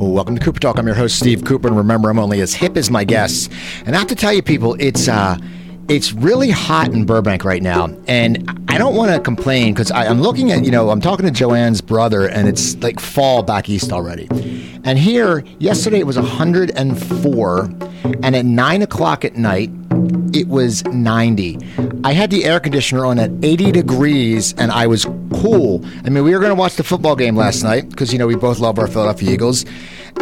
Welcome to Cooper Talk. I'm your host, Steve Cooper, and remember, I'm only as hip as my guests. And I have to tell you, people, it's uh, it's really hot in Burbank right now, and I don't want to complain because I'm looking at, you know, I'm talking to Joanne's brother, and it's like fall back east already. And here, yesterday it was 104, and at nine o'clock at night, it was 90. I had the air conditioner on at 80 degrees and I was cool. I mean, we were going to watch the football game last night because, you know, we both love our Philadelphia Eagles.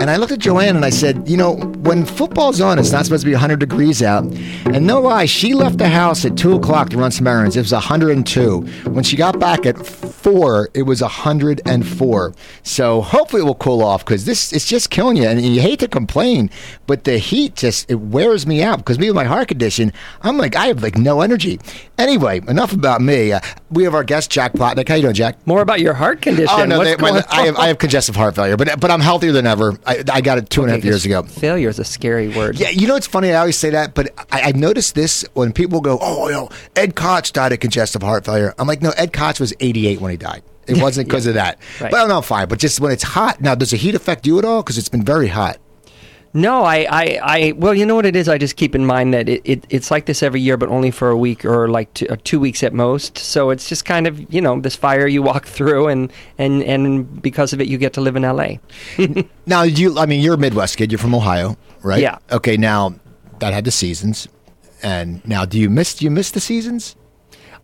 And I looked at Joanne and I said, you know, when football's on, it's not supposed to be 100 degrees out. And no lie, she left the house at 2 o'clock to run some errands. It was 102. When she got back at 4, it was 104. So hopefully it will cool off because this it's just killing you. And you hate to complain, but the heat just, it wears me out because me with my heart condition, I'm like, I have like no energy. Anyway, enough about me. Uh, we have our guest, Jack Plotnick. How you doing, Jack? More about your heart condition. Oh, no, they, my, I, have. I have congestive heart failure, but, but I'm healthier than ever. I, I got it two and a half Okay, years ago. Failure is a scary word. Yeah, you know it's funny. I always say that, but I, I noticed this when people go, "Oh, you know, Ed Koch died of congestive heart failure." I'm like, no, Ed Koch was 88 when he died. It wasn't because of that. Right. But I'm not fine. But just when it's hot now, does the heat affect you at all? Because it's been very hot. No, I, I, I, well, you know what it is? I just keep in mind that it, it it's like this every year, but only for a week or like two, or two weeks at most. So it's just kind of, you know, this fire you walk through and, and, and because of it, you get to live in LA. Now, you, I mean, you're a Midwest kid. You're from Ohio, right? Yeah. Okay. Now that had the seasons, and now do you miss? Do you miss the seasons?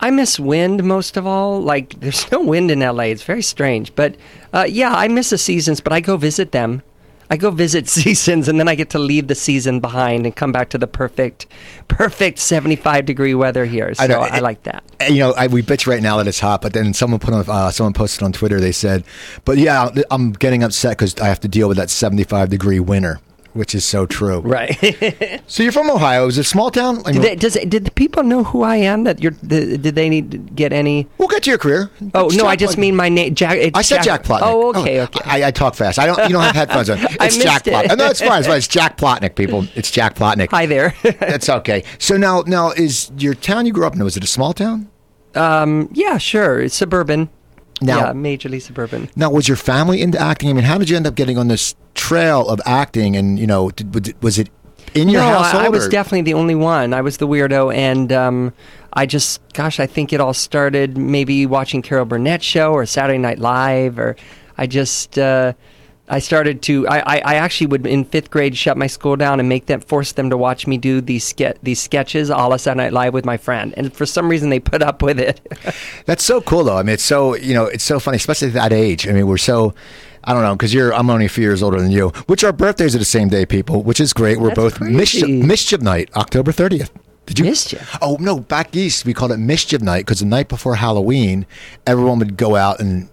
I miss wind most of all. Like, there's no wind in LA. It's very strange. But uh, yeah, I miss the seasons, but I go visit them. I go visit seasons, and then I get to leave the season behind and come back to the perfect, perfect 75 degree weather here. So know, I, it- like that. You know, I, we bitch right now that it's hot, but then someone put on, uh, someone posted on Twitter. They said, "But yeah, I'm getting upset because I have to deal with that 75 degree winter." Which is so true. Right. So you're from Ohio. Is it a small town? I mean, did, they, does, did the people know who I am? That you're? The, did they need to get any? we'll get to your career. Oh It's no, I just Plotnick. mean my name. Jack. It's I said Jack, Plotnick. Oh, okay, okay. I, I talk fast. I don't. You don't have headphones on. It's Jack it. Plotnick. No, it's fine. It's fine. It's Jack Plotnick, people. It's Jack Plotnick. Hi there. That's okay. So now, now is your town you grew up in? Was it a small town? um, yeah, sure. It's suburban. Now- yeah, majorly suburban. Now, was your family into acting? I mean, how did you end up getting on this trail of acting? And you know, did, was it- was it in your no, I- household? I, was or- definitely the only one. I was the weirdo, and um, I just, gosh, I think it all started maybe watching Carol Burnett show or Saturday Night Live, or I just. Uh, I started to. I, I, I actually would in fifth grade shut my school down and make them force them to watch me do these ske- these sketches, a la Saturday Night Live with my friend, and for some reason they put up with it. That's so cool, though. I mean, it's so you know, it's so funny, especially at that age. I mean, we're so. I don't know because you're. I'm only a few years older than you. Which our birthdays are the same day, people. Which is great. We're That's both mischief, mischief night, October 30th. Did you Mischief? Oh no, back east we called it mischief night because the night before Halloween, everyone would go out and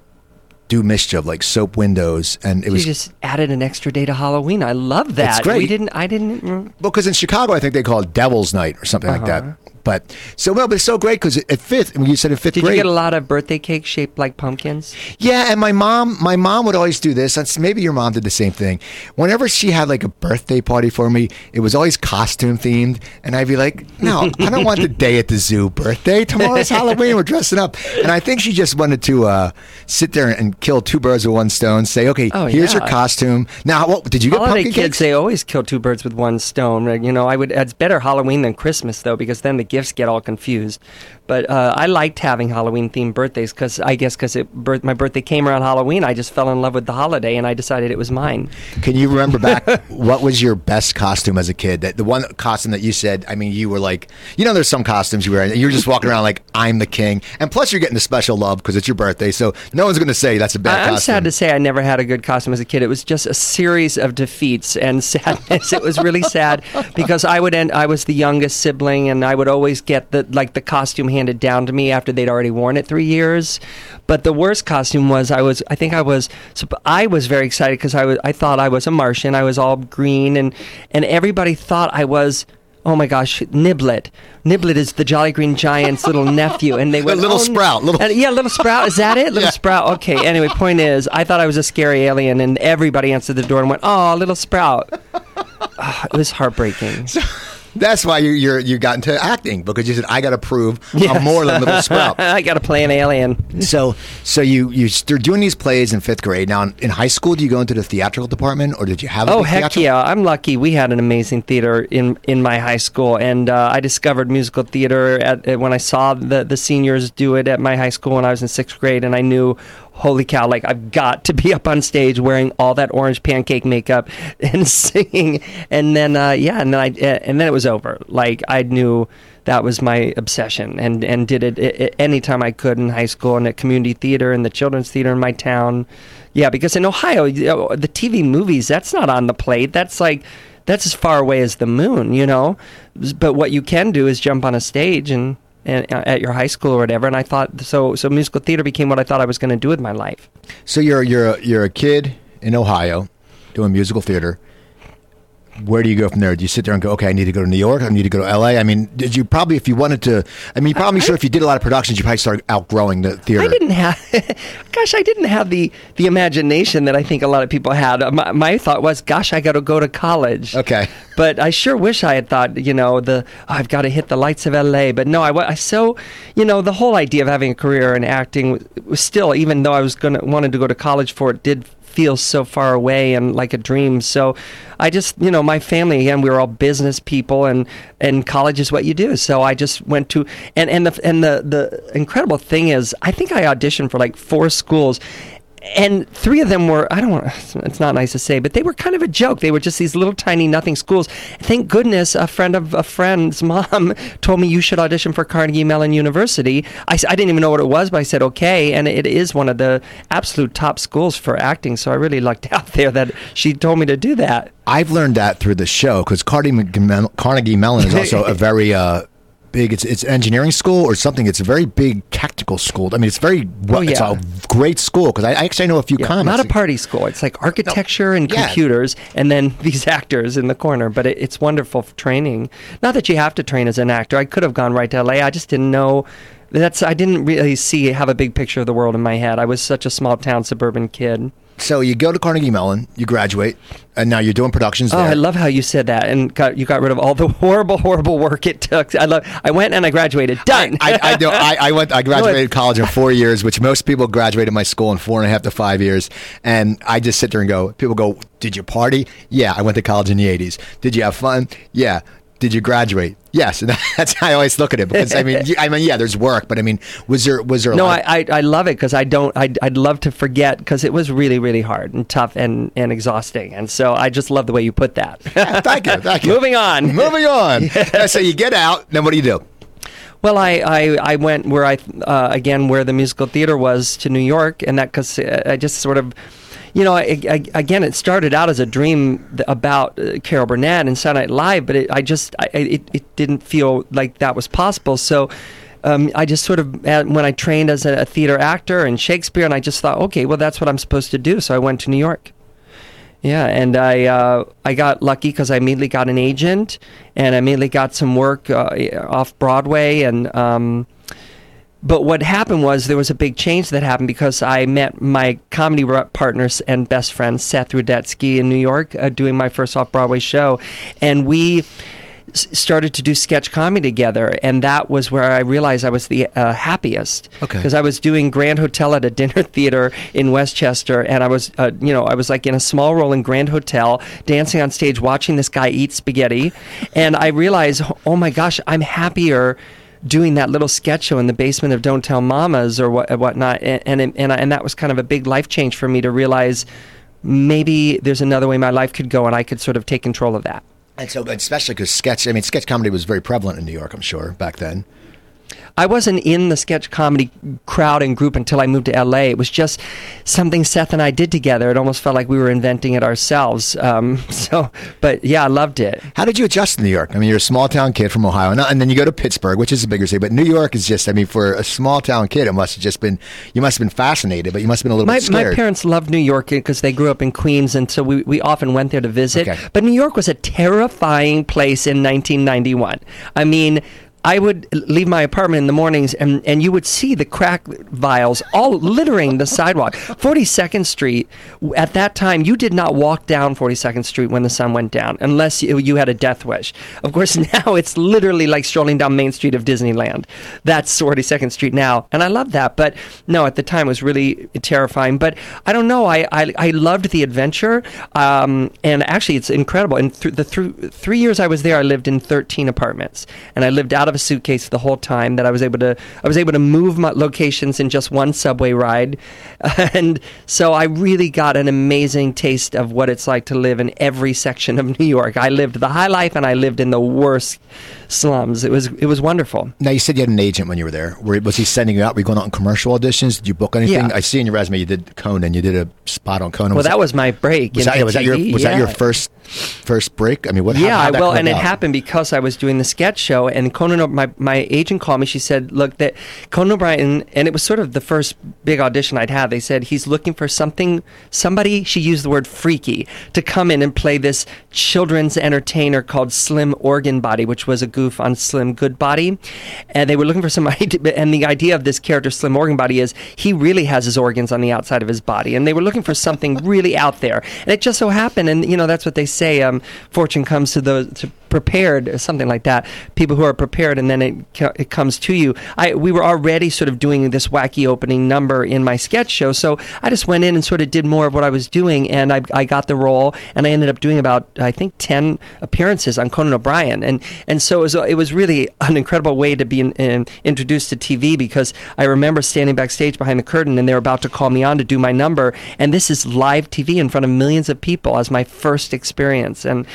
do mischief like soap windows, and it you was just added an extra day to Halloween. I love that. it's great. We didn't. I didn't. mm, Well, because in Chicago, I think they call it Devil's Night or something like Uh-huh. that. But so well, but it's so great because at fifth, when you said at fifth Did grade, you get a lot of birthday cakes shaped like pumpkins? yeah. And my mom, my mom would always do this. That's- Maybe your mom did the same thing. Whenever she had like a birthday party for me, it was always costume themed, and I'd be like, "No, I don't want the day at the zoo birthday. Tomorrow's Halloween. We're dressing up." And I think she just wanted to uh, sit there and kill two birds with one stone. Say, "Okay, Oh, here's your costume." Now, what did you get? Holiday pumpkin kids, cakes? they always kill two birds with one stone. You know, I would. It's better Halloween than Christmas though, because then the gifts get all confused. But uh, I liked having Halloween themed birthdays because I guess because birth, my birthday came around Halloween, I just fell in love with the holiday and I decided it was mine. Can you remember back what was your best costume as a kid? That the one costume that you said, I mean, you were like, you know, there's some costumes you wear, and you're just walking around like I'm the king, and plus you're getting the special love because it's your birthday, so no one's going to say that's a bad I- I'm sad to say I never had a good costume as a kid. It was just a series of defeats and sadness. it was really sad because I would end. I was the youngest sibling, and I would always get the like the costume handed down to me after they'd already worn it three years. But the worst costume was I was. I think I was. I was very excited because I was. I thought I was a Martian. I was all green, and and everybody thought I was. Oh my gosh, Niblet. Niblet is the Jolly Green Giant's little nephew, and they went Little "Oh, Sprout, little- and- yeah, little Sprout. Is that it? Little Yeah. Sprout. Okay. Anyway, point is, I thought I was a scary alien, and everybody answered the door and went, "Oh, little Sprout." Ah, it was heartbreaking. That's why you you're, you got into acting because you said I got to prove Yes. I'm more than little sprout. I got to play an alien. So so you you you're doing these plays in fifth grade. Now in, high school, do you go into the theatrical department or did you have? A Oh heck theatrical- yeah! I'm lucky. We had an amazing theater in in my high school, and uh, I discovered musical theater at, at when I saw the the seniors do it at my high school when I was in sixth grade, and I knew, holy cow! Like I've got to be up on stage wearing all that orange pancake makeup and singing, and then uh, yeah, and then I eh, and then it was over. Like I knew that was my obsession and and did it, it, it anytime I could in high school and at community theater and the children's theater in my town. Yeah, because in Ohio, the TV movies that's not on the plate. That's like that's as far away as the moon, you know. But what you can do is jump on a stage and. And, uh, at your high school or whatever, and I thought so. So musical theater became what I thought I was going to do with my life. So you're you're a, you're a kid in Ohio doing musical theater. Where do you go from there? Do you sit there and go, okay, I need to go to New York. I need to go to L.A. I mean, did you probably, if you wanted to, I mean, you probably sure if you did a lot of productions, you probably started outgrowing the theater. I didn't have, gosh, I didn't have the the imagination that I think a lot of people had. Uh, My, my thought was, gosh, I got to go to college. Okay. But I sure wish I had thought, you know, the oh, I've got to hit the lights of LA. But no, I, I so, you know, the whole idea of having a career in acting was, was still, even though I was gonna wanted to go to college for it, did feel so far away and like a dream. So I just, you know, my family again, we were all business people, and and college is what you do. So I just went to, and and the and the the incredible thing is, I think I auditioned for like four schools and three of them were i don't want it's not nice to say but they were kind of a joke. They were just these little tiny nothing schools. Thank goodness a friend of a friend's mom told me you should audition for carnegie mellon university. I, I didn't even know what it was but i said okay and it is one of the absolute top schools for acting so i really lucked out there that she told me to do that. I've learned that through the show because Carnegie, Mellon is also a very uh, big. It's it's engineering school or something. It's a very big tactical school. I mean, it's very well, oh, it's yeah. a great school because I, I actually know a few Yeah, comics. not a party school. It's like architecture and yeah. computers, and then these actors in the corner. But it, it's wonderful for training. Not that you have to train as an actor. I could have gone right to LA. I just didn't know. That's I didn't really see have a big picture of the world in my head. I was such a small town suburban kid. So you go to Carnegie Mellon, you graduate, and now you're doing productions Oh, there. I love how you said that, and got you got rid of all the horrible, horrible work it took. I love. I went and I graduated. Done. I, I, know, I, I went. I graduated college in four years, which most people graduated my school in four and a half to five years. And I just sit there and go. People go, "Did you party? Yeah, I went to college in the '80s. Did you have fun? Yeah. Did you graduate? Yes." And that's how I always look at it because I mean, I mean, yeah, there's work, but I mean, was there was there? A No, lot I, I, I love it because I don't. I'd, I'd love to forget because it was really, really hard and tough and, and exhausting. And so I just love the way you put that. thank you, thank you. Moving on. moving on. so you get out, then what do you do? Well, I, I, I went where I uh, again where the musical theater was to New York, and that because I just sort of. You know, I, I, again, it started out as a dream about uh, Carol Burnett and Saturday Night Live, but it, I just, I, it, it didn't feel like that was possible. So, um, I just sort of when I trained as a, a theater actor and Shakespeare, and I just thought, okay, well, that's what I'm supposed to do. So I went to New York. Yeah, and I uh, I got lucky because I immediately got an agent, and I immediately got some work uh, off Broadway, and um, but what happened was there was a big change that happened because I met my comedy partners and best friend Seth Rudetsky in New York uh, doing my first off Broadway show, and we started to do sketch comedy together, and that was where I realized I was the uh, happiest. Okay. Because I was doing Grand Hotel at a dinner theater in Westchester, and I was, uh, you know, I was like in a small role in Grand Hotel, dancing on stage, watching this guy eat spaghetti, and I realized, oh my gosh, I'm happier doing that little sketch show in the basement of Don't Tell Mamas or what whatnot, and and and, I- and that was kind of a big life change for me to realize maybe there's another way my life could go, and I could sort of take control of that. And so, especially because sketch, I mean, sketch comedy was very prevalent in New York. I'm sure back then. I wasn't in the sketch comedy crowd and group until I moved to LA. It was just something Seth and I did together. It almost felt like we were inventing it ourselves. Um, so, but yeah, I loved it. How did you adjust in New York? I mean, you're a small town kid from Ohio, and, and then you go to Pittsburgh, which is a bigger city. But New York is just, I mean, for a small town kid, it must have just been, you must have been fascinated, but you must have been a little My, bit my parents loved New York because they grew up in Queens, and so we, we often went there to visit. Okay. But New York was a terrifying place in 1991. I mean, I would leave my apartment in the mornings, and, and you would see the crack vials all littering the sidewalk. 42nd Street, at that time, you did not walk down 42nd Street when the sun went down unless you, you had a death wish. Of course, now it's literally like strolling down Main Street of Disneyland. That's 42nd Street now, and I love that. But no, at the time, it was really terrifying. But I don't know. I, I, I loved the adventure, um, and actually, it's incredible. And th- the th- three years I was there, I lived in 13 apartments, and I lived out a suitcase the whole time. That I was able to I was able to move my locations in just one subway ride, and so I really got an amazing taste of what it's like to live in every section of New York. I lived the high life, and I lived in the worst slums. It was it was wonderful. Now you said you had an agent when you were there. Were, was he sending you out? Were you going out on commercial auditions? Did you book anything? Yeah. I see in your resume you did Conan. You did a spot on Conan. Well, that was my break. was that, was that your was that your first first break? I mean, what? Yeah, how'd well, and it happened because I was doing the sketch show, and Conan, my my agent called me. She said, "Look, that Conan O'Brien," and it was sort of the first big audition I'd had. They said he's looking for something, somebody. She used the word freaky to come in and play this children's entertainer called Slim Organ Body, which was a goof on Slim Goodbody, and they were looking for somebody. And the idea of this character, Slim Organ Body, is he really has his organs on the outside of his body, and they were looking for something really out there. And it just so happened, and you know that's what they say: um, fortune comes to those to prepared, something like that. People who are prepared, and then it it comes to you. I we were already sort of doing this wacky opening number in my sketch show, so I just went in and sort of did more of what I was doing, and I, I got the role, and I ended up doing about I think ten appearances on Conan O'Brien, and and so it was it was really an incredible way to be in, in, introduced to TV because I remember standing backstage behind the curtain, and they were about to call me on to do my number, and this is live TV in front of millions of people as my first experience, and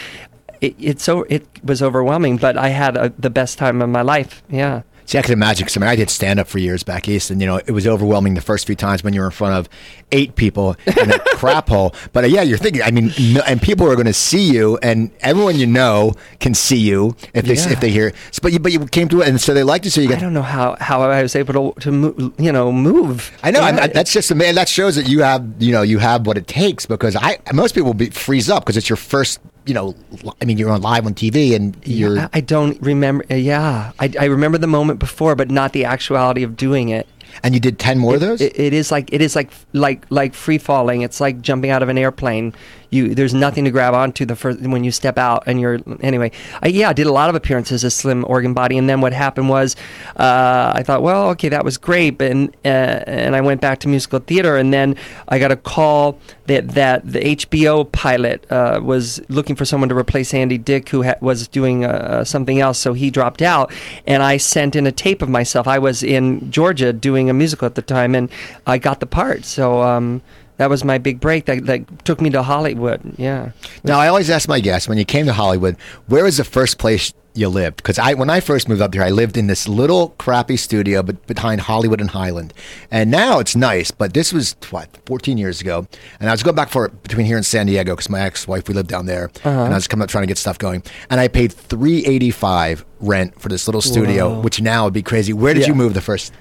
it, it's so it was overwhelming, but I had a, the best time of my life. Yeah. See, I can imagine. 'cause, I mean, I did stand up for years back east, and you know, it was overwhelming the first few times when you were in front of eight people in a crap hole. But uh, yeah, you're thinking. I mean, no, and people are going to see you, and everyone you know can see you if they Yeah. if they hear. But you but you came to it, and so they liked you. So you I don't know how, how I was able to, to move, you know, move. I know. Yeah. I, that's just man. That shows that you have you know you have what it takes because I most people be freeze up because it's your first. You know, I mean, you're on live on TV, and you're. I, I don't remember. Yeah, I, I remember the moment before, but not the actuality of doing it. And you did ten more of those. It, it is like it is like like like free falling. It's like jumping out of an airplane. You there's nothing to grab onto the first when you step out, and you're anyway. I, yeah, I did a lot of appearances as Slim Organ Body, and then what happened was, uh, I thought, well, okay, that was great, but and, uh, and I went back to musical theater, and then I got a call that that the HBO pilot uh, was looking for someone to replace Andy Dick, who ha- was doing uh, something else, so he dropped out, and I sent in a tape of myself. I was in Georgia doing a musical at the time, and I got the part. So um, that was my big break. That, that took me to Hollywood. Yeah. Now, I always ask my guests when you came to Hollywood, where was the first place you lived? Because I, when I first moved up there, I lived in this little crappy studio, but behind Hollywood and Highland. And now it's nice, but this was what 14 years ago, and I was going back for it between here and San Diego because my ex-wife we lived down there, and I was coming up trying to get stuff going, and I paid 385 rent for this little studio, Whoa. which now would be crazy. Where did Yeah. you move the first?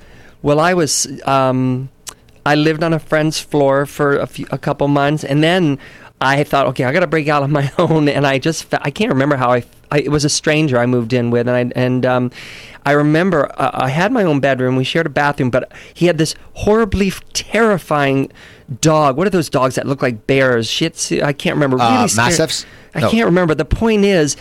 Well, I was. Um, I lived on a friend's floor for a, few, a couple months, and then I thought, okay, I got to break out on my own. And I just, I can't remember how I, I. It was a stranger I moved in with, and I and um, I remember uh, I had my own bedroom. We shared a bathroom, but he had this horribly terrifying dog. What are those dogs that look like bears? Shits. I can't remember. Uh, Really Mastiffs? I No. can't remember. The point is,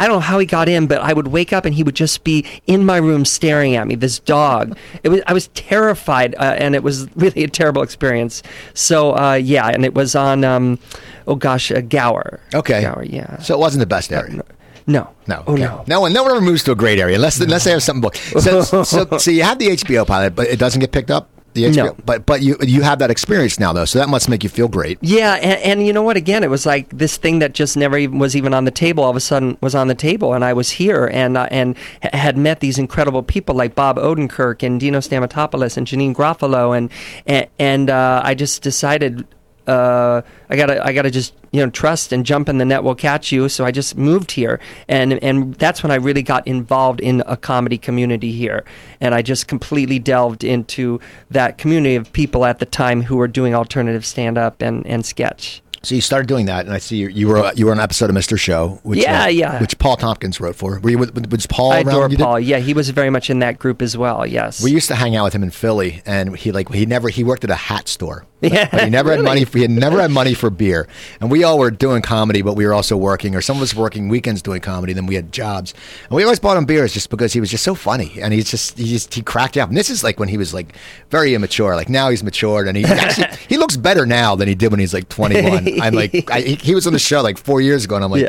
I don't know how he got in, but I would wake up and he would just be in my room staring at me. This dog. It was. I was terrified, uh, and it was really a terrible experience. So uh, yeah, and it was on. Um, oh gosh, uh, Gower. Okay, Gower. Yeah. So it wasn't the best area. no. No, Oh okay. no. No one, no one ever moves to a great area unless unless they have something booked. So, so, so you have the HBO pilot, but it doesn't get picked up. The HBO, No. but but you you have that experience now though, so that must make you feel great. Yeah, and, and you know what? Again, it was like this thing that just never even was even on the table. All of a sudden, was on the table, and I was here, and uh, and had met these incredible people like Bob Odenkirk and Dino Stamatopoulos and Janeane Garofalo, and and, and uh, I just decided uh, I gotta I gotta just you know trust and jump in the net will catch you. So I just moved here, and and that's when I really got involved in a comedy community here, and I just completely delved into that community of people at the time who were doing alternative stand up and and sketch. So you started doing that, and I see you, you were you were on an episode of Mr. Show, which Yeah, uh, yeah. which Paul Tompkins wrote for. Were you was Paul I adore you did- Paul. Yeah, he was very much in that group as well. Yes. We used to hang out with him in Philly, and he like he never he worked at a hat store. Yeah, but he never had money. For, he had never had money for beer, and we all were doing comedy, but we were also working, or some of us were working weekends doing comedy. Then we had jobs, and we always bought him beers just because he was just so funny, and he's just he just he cracked up. And this is like when he was like very immature. Like now he's matured, and he actually he looks better now than he did when he's like twenty one. I'm like I, he- he was on the show like four years ago, and I'm like. Yeah.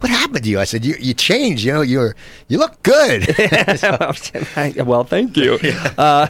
What happened to you? I said, you, you changed. You know, you're you look good. well, thank you. Uh,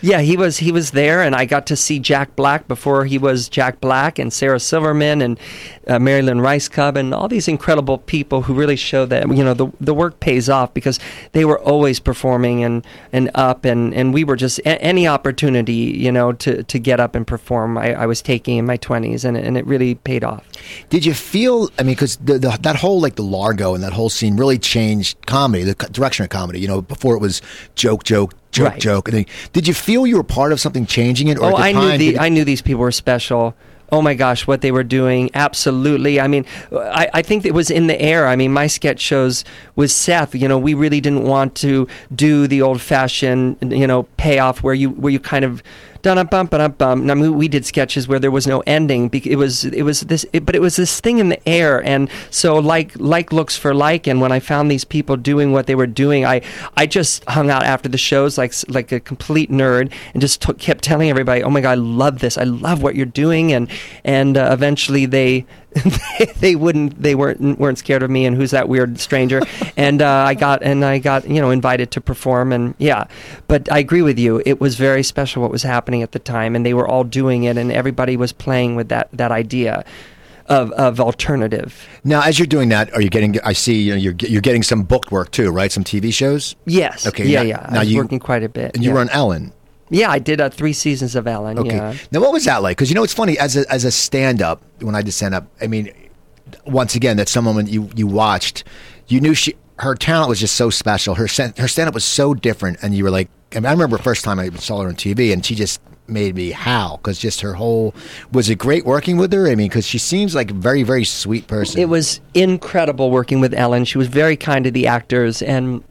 yeah, he was he was there, and I got to see Jack Black before he was Jack Black, and Sarah Silverman, and uh, Marilyn Rice Cub, and all these incredible people who really show that you know the the work pays off because they were always performing and and up, and and we were just a- any opportunity you know to to get up and perform. I, I was taking in my twenties, and it- and it really paid off. Did you feel? I mean, because the, the, that whole like the Largo and that whole scene really changed comedy, the direction of comedy. You know, before it was joke, joke, joke, Right. joke. And then, did you feel you were part of something changing it? Or at oh, I knew the I knew these people were special. Oh my gosh, what they were doing! Absolutely. I mean, I, I think it was in the air. I mean, my sketch shows with Seth. You know, we really didn't want to do the old-fashioned, you know, payoff where you where you kind of bump up bump. I mean, we did sketches where there was no ending. It was it was this, it, but it was this thing in the air, and so like like looks for like. And when I found these people doing what they were doing, I I just hung out after the shows like like a complete nerd, and just kept telling everybody, "Oh my god, I love this! I love what you're doing!" And and uh, eventually they. they wouldn't. They weren't weren't scared of me. And who's that weird stranger? and uh, I got and I got you know invited to perform. And yeah, but I agree with you. It was very special what was happening at the time, and they were all doing it, and everybody was playing with that that idea of of alternative. now, as you're doing that, are you getting? I see. You know, you're you're getting some booked work too, right? Some TV shows. Yes. Okay, Yeah, now- yeah. now I was you- working quite a bit. And you yeah. were on Ellen. Yeah, I did uh, three seasons of Ellen. Okay. Yeah. Now, what was that like? Because you know, it's funny as a as a stand up when I did stand up. I mean, once again, that someone you you watched, you knew she her talent was just so special. Her her stand up was so different, and you were like, I, mean, I remember first time I saw her on TV, and she just made me howl because just her whole was it great working with her. I mean, because she seems like a very very sweet person. It was incredible working with Ellen. She was very kind to the actors and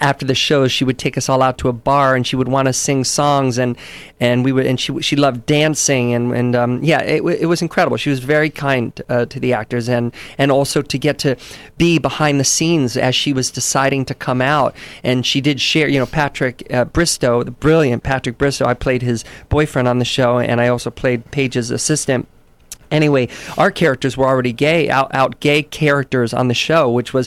after the shows she would take us all out to a bar and she would want to sing songs and and we would and she she loved dancing and and um, yeah it, it was incredible. She was very kind uh, to the actors and and also to get to be behind the scenes as she was deciding to come out. And she did share you know Patrick uh, Bristow the brilliant Patrick Bristow. I played his boyfriend on the show and I also played Paige's assistant. Anyway, our characters were already gay, out, out gay characters on the show, which was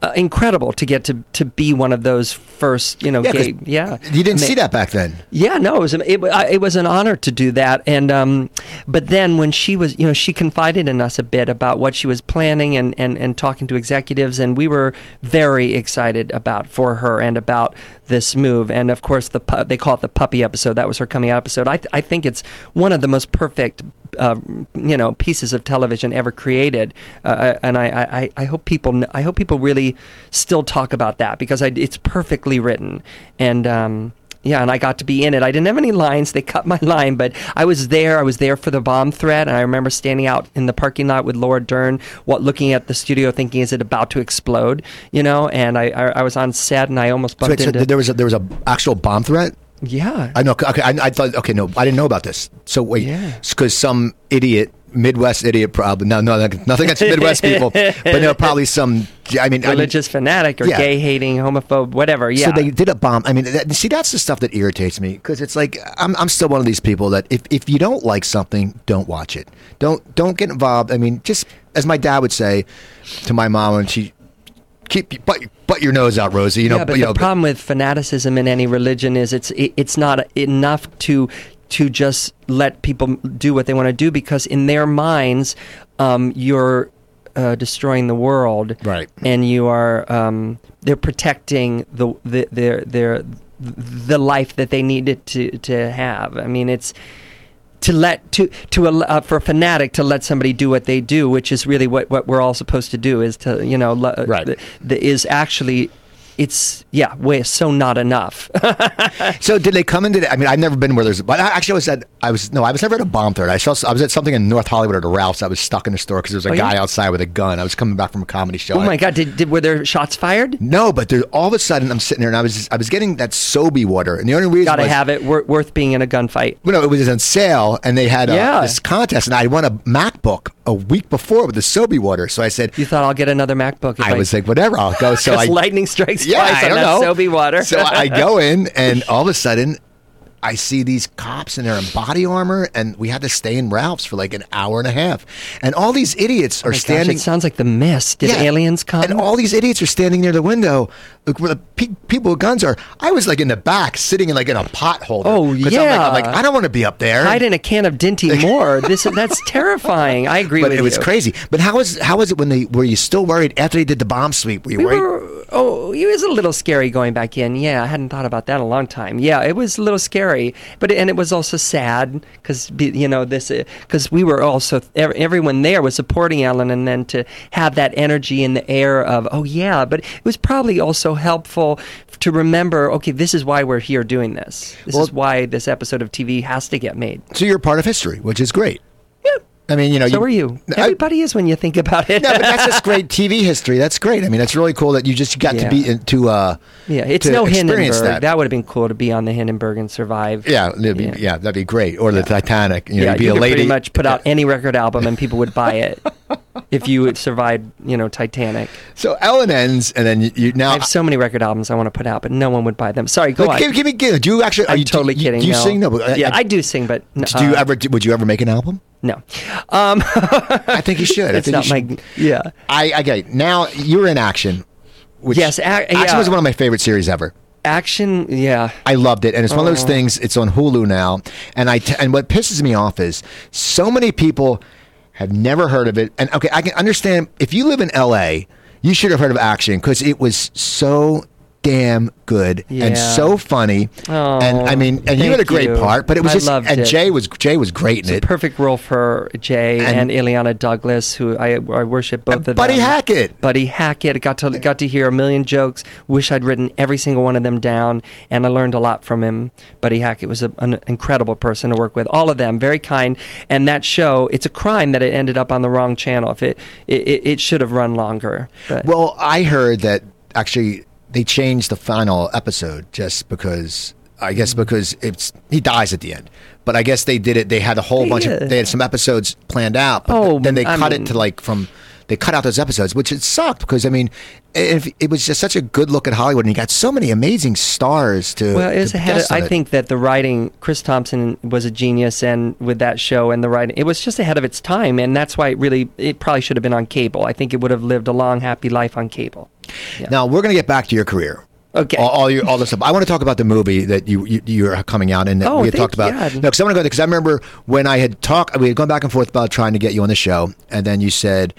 uh, incredible to get to, to be one of those first, you know, Yeah, gay. Yeah, you didn't Ma- see that back then. yeah, no, it was it, it was an honor to do that, and um, but then when she was, you know, she confided in us a bit about what she was planning and and and talking to executives, and we were very excited about for her and about this move, and of course the pu- they call it the puppy episode. That was her coming out episode. I th- I think it's one of the most perfect. Uh, you know, pieces of television ever created, uh, and I, I, I hope people, I hope people really still talk about that because I, it's perfectly written, and um, yeah, and I got to be in it. I didn't have any lines. They cut my line, but I was there. I was there for the bomb threat, and I remember standing out in the parking lot with Laura Dern, what looking at the studio, thinking, "Is it about to explode?" You know. And I, I, I was on set, and I almost bumped so into. there was a, there was a actual bomb threat. yeah. I know. Okay, I, I thought. Okay, no, I didn't know about this. So wait, Yeah. because some idiot, Midwest idiot, probably no, no, nothing against Midwest people, but no, probably some. I mean, I mean, religious fanatic or yeah. gay hating, homophobe, whatever. Yeah. So they did a bomb. I mean, that, see, that's the stuff that irritates me because it's like I'm, I'm still one of these people that if, if you don't like something, don't watch it. Don't don't get involved. I mean, just as my dad would say to my mom when she keep butt, butt your nose out, Rosie. You know, yeah, but you the know, problem with fanaticism in any religion is it's it, it's not enough to to just let people do what they want to do because in their minds, um, you're uh, destroying the world, Right. And you are um, they're protecting the, the their their the life that they needed to to have. I mean, it's to let to to uh, for a fanatic to let somebody do what they do, which is really what, what we're all supposed to do, is to you know Right. the, the, is actually it's yeah, so not enough. So did they come into? The, I mean, I've never been where there's. But I- actually, I was at. I was no, I was never at a bomb threat. I saw. I was at something in North Hollywood at a Ralph's. I was stuck in the store because there was a Oh, guy yeah? outside with a gun. I was coming back from a comedy show. oh my god, did, did were there shots fired? No, but there, all of a sudden I'm sitting there and I was just, I was getting that Sobe water, and the only reason Got to was, have it wor- worth being in a gunfight. You know, it was on sale, and they had uh, Yeah. this contest, and I won a MacBook a week before with the Sobe water. So I said, You thought I'll get another MacBook? If I was like, whatever, I'll go. So I lightning strikes yeah, twice I on don't that know. Sobe water. so I go in, and all of a sudden, I see these cops and they're in body armor, and we had to stay in Ralph's for like an hour and a half, and all these idiots oh are Oh my gosh, standing. it sounds like the mist. Did Yeah. aliens come? And all these idiots are standing near the window, like where the pe- people with guns are. I was like in the back, sitting in like in a potholder. Oh, 'Cause I'm like, yeah. I'm like, I don't want to be up there. Hide in a can of Dinty Moore. This that's terrifying. I agree with you. but with it was crazy. But how was how was it when they were you still worried after they did the bomb sweep? Were you We worried? were, oh, it was a little scary going back in. Yeah, I hadn't thought about that in a long time. Yeah, it was a little scary, but and it was also sad because you know this uh, because we were also ev- everyone there was supporting Ellen, and then to have that energy in the air of oh yeah, but it was probably also helpful to remember okay, this is why we're here doing this. This Well- is why this episode of TV has to get made. so you're part of history, which is great. Yeah. I mean, you know, So are you. I- Everybody is when you think about it. no, but that's just great TV history. That's great. I mean, that's really cool that you just got to Yeah. be to uh Yeah, it's to no Hindenburg. that. That, would have been cool to be on the Hindenburg and survive. yeah, be, yeah. that'd be great. Or the Titanic. You know, yeah, you'd be you a could lady. pretty much put out any record album and people would buy it if you had survived, you know, Titanic. So Ellen ends, and then you, you now. I have so many record albums I want to put out, but no one would buy them. Sorry, go on. give, give me, give, do you actually? Are I'm you totally do, kidding. Do you no. sing? No, but, uh, yeah, I do sing, but no, Do you uh, ever? Would you ever make an album? No, um, I think you should. It's not my. Yeah, I okay. Now you're in action. Which, Yes, ac- action yeah. was one of my favorite series ever. action. Yeah, I loved it, and it's one of those things. It's on Hulu now, and I t- and what pisses me off is so many people have never heard of it. And okay, I can understand if you live in L.A., you should have heard of Action because it was so damn good and so funny. Oh, and I mean, and you had a great you. part, but it was I just and it. Jay was Jay was great in it's a it. perfect role for Jay And- and, Illeana Douglas, who I, I worship both of Buddy them. Hackett. Buddy Hackett. Got to got to hear a million jokes. Wish I'd written every single one of them down, and I learned a lot from him. Buddy Hackett was a, an incredible person to work with. All of them, very kind. And that show, it's a crime that it ended up on the wrong channel. If it it, it, it should have run longer. But Well, I heard that actually they changed the final episode just because I guess Mm-hmm. because it's he dies at the end. But I guess they did it. They had a whole bunch of they had some episodes planned out. But Oh, then they I cut mean- it to like from they cut out those episodes, which it sucked because I mean, if it was just such a good look at Hollywood, and you got so many amazing stars to. Well, it was to ahead. Of, I it. think that the writing, Chris Thompson was a genius, and with that show and the writing, it was just ahead of its time, and that's why it really, it probably should have been on cable. I think it would have lived a long, happy life on cable. Yeah. Now we're going to get back to your career. Okay. All, all your all this stuff. I want to talk about the movie that you, you you're coming out and that Oh, we had talked about. Yeah. No, because I want to go there because I remember when I had talked, we had gone back and forth about trying to get you on the show, and then you said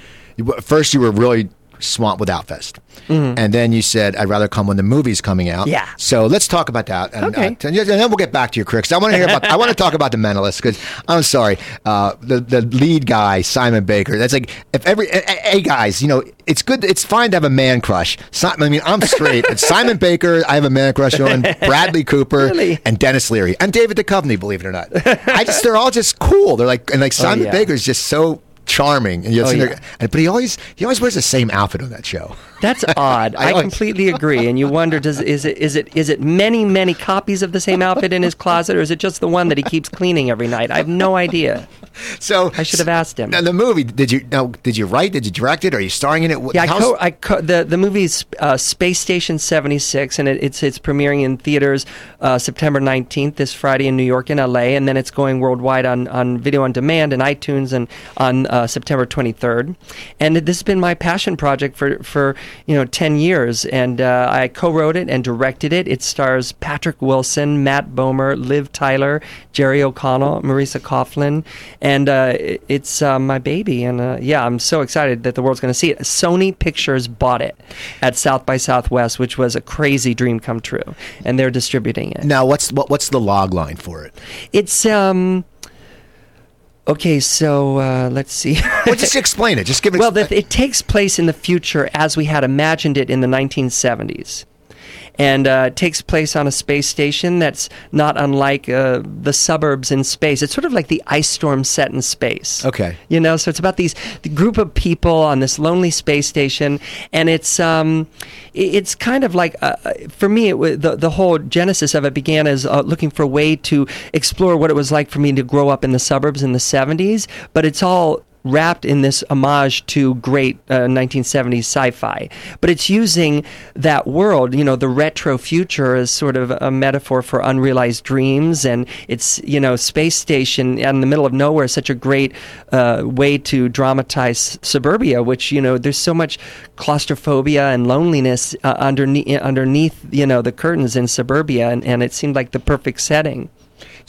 first you were really swamped with Outfest, and then you said I'd rather come when the movie's coming out. Mm-hmm. Yeah. So let's talk about that, and, Okay. uh, and then we'll get back to your. 'cause I want to hear about. I want to talk about the Mentalist because I'm sorry, uh, the the lead guy Simon Baker. That's like if every hey, guys, you know it's good. It's fine to have a man crush. I mean, I'm straight, but Simon Baker, I have a man crush on. Bradley Cooper Really? and Dennis Leary and David Duchovny. Believe it or not, I just they're all just cool. They're like and like Simon yeah. Baker's just so charming and you Oh, yeah. and, but he always he always wears the same outfit on that show. That's odd. I I, completely agree. And you wonder, does is it is it is it many many copies of the same outfit in his closet, or is it just the one that he keeps cleaning every night? I have no idea. So I should have asked him. Now the movie, did you now? Did you write? Did you direct it? Are you starring in it? Yeah, I co- I co- the the movie's uh, Space Station seventy six, and it, it's it's premiering in theaters uh, September nineteenth this Friday in New York and L.A., and then it's going worldwide on, on video on demand and iTunes and on uh, September twenty third. And this has been my passion project for for you know ten years, and uh, I co-wrote it and directed it. It stars Patrick Wilson, Matt Bomer, Liv Tyler, Jerry O'Connell, Marisa Coughlan, and uh, it's uh, my baby. And uh, yeah, I'm so excited that the world's going to see it. Sony Pictures bought it at South by Southwest, which was a crazy dream come true, and they're distributing it. now what's what, what's the log line for it? It's um. Okay, so uh, let's see. Well, just explain it. Just give it. Well, it takes place in the future as we had imagined it in the 1970s. And uh, takes place on a space station that's not unlike uh, the suburbs in space. It's sort of like the ice storm set in space. Okay. You know, so it's about these the group of people on this lonely space station, and it's um, it's kind of like uh, for me, it, the the whole genesis of it began as uh, looking for a way to explore what it was like for me to grow up in the suburbs in the '70s, but it's all wrapped in this homage to great uh, 1970s sci-fi. But it's using that world you know the retro future as sort of a metaphor for unrealized dreams. And it's you know space station in the middle of nowhere is such a great uh, way to dramatize suburbia which you know there's so much claustrophobia and loneliness uh, underneath underneath you know the curtains in suburbia. And, and it seemed like the perfect setting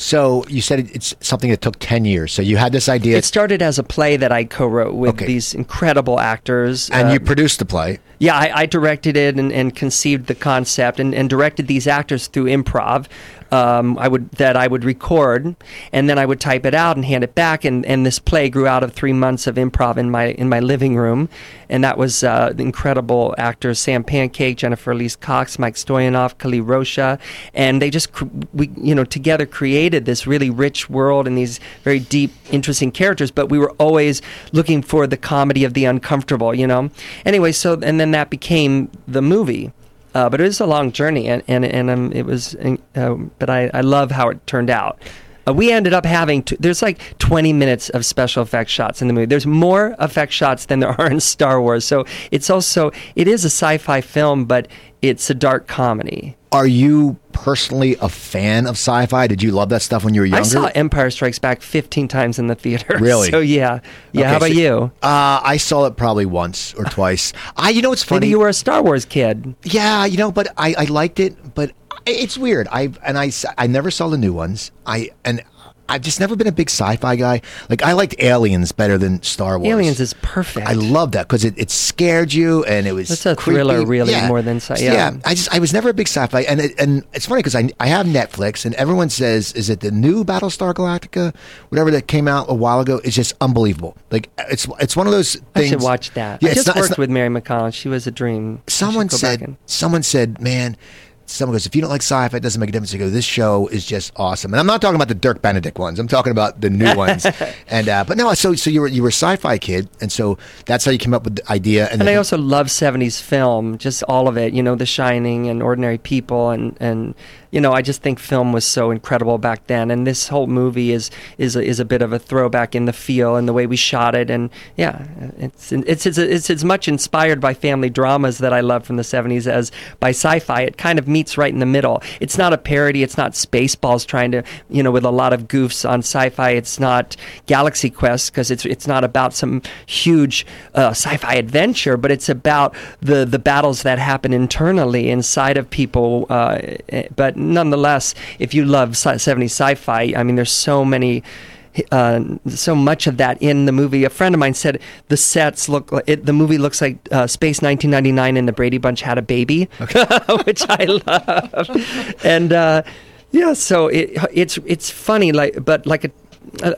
So you said it's something that took 10 years. So you had this idea it started as a play that I co-wrote with Okay. these incredible actors and uh, you produced the play. Yeah, I, I directed it and, and conceived the concept and, and directed these actors through improv. Um, I would that I would record and then I would type it out and hand it back and, and this play grew out of three months of improv in my in my living room and that was uh, incredible actors Sam Pancake, Jennifer Elise Cox, Mike Stoyanov, Kali Rocha, and they just cr- we you know together created this really rich world and these very deep, interesting characters. But we were always looking for the comedy of the uncomfortable, you know. Anyway, so and then that became the movie. Uh, but it was a long journey, and and and um, it was. Uh, but I, I love how it turned out. Uh, we ended up having to, there's like 20 minutes of special effects shots in the movie. There's more effect shots than there are in Star Wars. So it's also it is a sci-fi film, but it's a dark comedy. Are you personally a fan of sci-fi? Did you love that stuff when you were younger? I saw Empire Strikes Back 15 times in the theater. Really? So yeah, yeah. Okay, how about so- you? Uh, I saw it probably once or twice. I, you know, what's funny. Maybe you were a Star Wars kid. Yeah, you know, but I, I liked it, but it's weird. I and I I never saw the new ones. I and I've just never been a big sci-fi guy. Like I liked Aliens better than Star Wars. Aliens is perfect. I love that because it, it scared you and it was. It's a creepy. thriller, really, more than sci- fi. yeah. I just I was never a big sci-fi, and it, and it's funny because I I have Netflix, and everyone says is it the new Battlestar Galactica, whatever that came out a while ago? It's just unbelievable. Like it's it's one of those things. I should watch that. Yeah, I just not- worked not- with Mary McDonnell. She was a dream. Someone said someone said man someone goes if you don't like sci-fi it doesn't make a difference. You go this show is just awesome. And i'm not talking about the dirk benedict ones. I'm talking about the new ones. And uh, but no so so you were you were a sci-fi kid and so that's how you came up with the idea and, And I also love 70s film, just all of it, you know, The Shining and Ordinary People and and you know, I just think film was so incredible back then and this whole movie is is a, is a bit of a throwback in the feel and the way we shot it and yeah, it's it's it's it's as much inspired by family dramas that I love from the 70s as by sci-fi. It kind of meets right in the middle. It's not a parody, it's not Spaceballs trying to, you know, with a lot of goofs on sci-fi. It's not Galaxy Quest because it's it's not about some huge uh, sci-fi adventure, but it's about the the battles that happen internally inside of people. Uh, eh, but nonetheless, if you love sci- 70s sci-fi, I mean, there's so many. Uh, so much of that in the movie. A friend of mine said the sets look. Like, it, the movie looks like uh, Space 1999, and the Brady Bunch had a baby, which I love. And uh, yeah, so it, it's it's funny, like but like a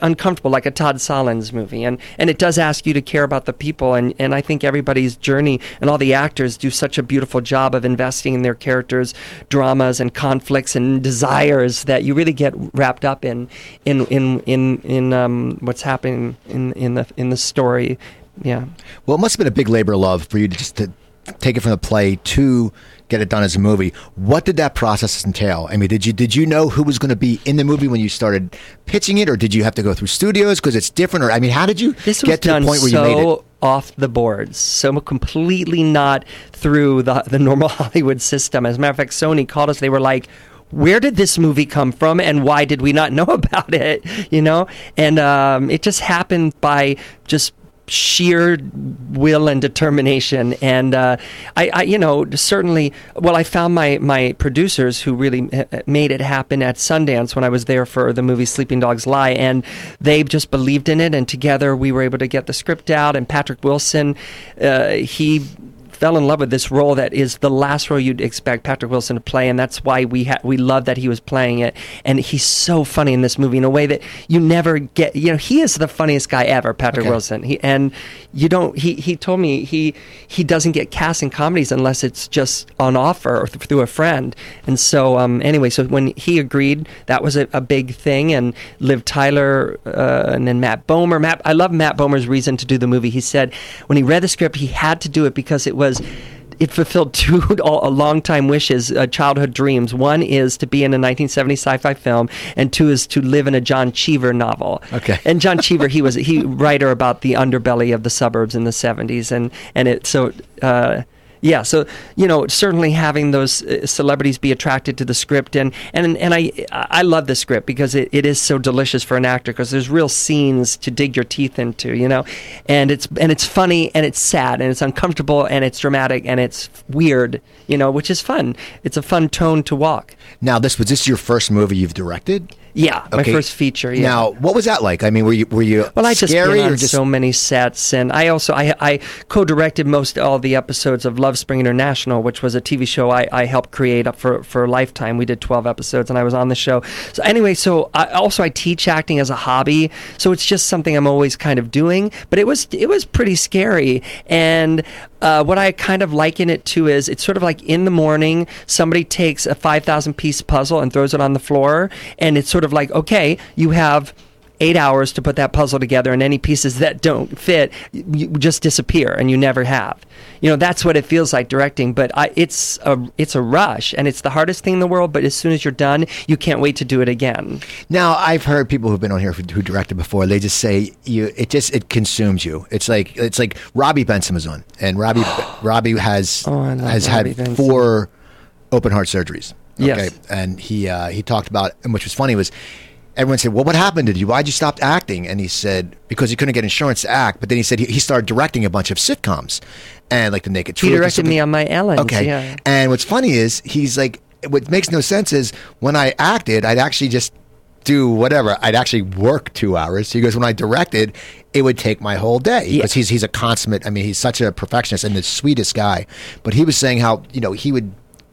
uncomfortable like a Todd Solondz movie and and it does ask you to care about the people and and I think everybody's journey and all the actors do such a beautiful job of investing in their characters dramas and conflicts and desires that you really get wrapped up in in in in in um, what's happening in in the in the story. Yeah. Well it must have been a big labor of love for you to just to take it from the play to get it done as a movie what did that process entail i mean did you did you know who was going to be in the movie when you started pitching it or did you have to go through studios because it's different or i mean how did you this get to the point where so you made it off the boards, so completely not through the the normal Hollywood system. As a matter of fact, Sony called us. They were like, "Where did this movie come from, and why did we not know about it?" You know, and um, it just happened by just sheer will and determination. And uh, I, I you know certainly well I found my my producers who really uh, made it happen at Sundance when I was there for the movie Sleeping Dogs Lie. And they just believed in it. And together we were able to get the script out. And Patrick Wilson uh, he fell in love with this role that is the last role you'd expect Patrick Wilson to play, and that's why we ha- we love that he was playing it. And he's so funny in this movie in a way that you never get. You know, he is the funniest guy ever, Patrick Okay. Wilson. He, and you don't. He he told me he he doesn't get cast in comedies unless it's just on offer or th- through a friend. And so um, anyway, so when he agreed, that was a, a big thing. And Liv Tyler uh, and then Matt Bomer. Matt, I love Matt Bomer's reason to do the movie. He said when he read the script, he had to do it because it was. It fulfilled two a long-time wishes, uh, childhood dreams. One is to be in a 1970 sci-fi film, and two is to live in a John Cheever novel. Okay. And John Cheever, he was he writer about the underbelly of the suburbs in the 70s, and and it so. Uh, yeah, so you know, certainly having those uh, celebrities be attracted to the script, and and and I I love the script because it, it is so delicious for an actor because there's real scenes to dig your teeth into, you know, and it's and it's funny and it's sad and it's uncomfortable and it's dramatic and it's weird, you know, which is fun. It's a fun tone to walk. Now, this was this your first movie you've directed? Yeah, my first feature. Yeah. Now, what was that like? I mean, were you were you Well, I just scary been on just so many sets, and I also I, I co-directed most all the episodes of Lovespring International, which was a TV show I, I helped create up for for Lifetime. We did twelve episodes, and I was on the show. So anyway, so I, also I teach acting as a hobby, so it's just something I'm always kind of doing. But it was it was pretty scary, and uh, what I kind of liken it to is it's sort of like in the morning somebody takes a five thousand piece puzzle and throws it on the floor, and it's sort of like okay, you have eight hours to put that puzzle together, and any pieces that don't fit just disappear, and you never have. You know that's what it feels like directing, but I, it's a it's a rush, and it's the hardest thing in the world. But as soon as you're done, you can't wait to do it again. Now, I've heard people who've been on here who, directed before. They just say you. It just it consumes you. It's like it's like Robby Benson was on, and Robby Robby has Oh, has Robby had Benson. four open heart surgeries. Yes. and he uh, he talked about, and which was funny was. Everyone said, "Well, what happened to you? Why'd you stop acting?" And he said, "Because he couldn't get insurance to act." But then he said he, he started directing a bunch of sitcoms, and like the Naked Truth. and directed me on my Ellen. Okay. Yeah. And what's funny is he's like, what makes no sense is when I acted, I'd actually just do whatever. I'd actually work two hours. He goes, when I directed, it would take my whole day Yeah. because he's he's a consummate. I mean, he's such a perfectionist and the sweetest guy. But he was saying how you know he would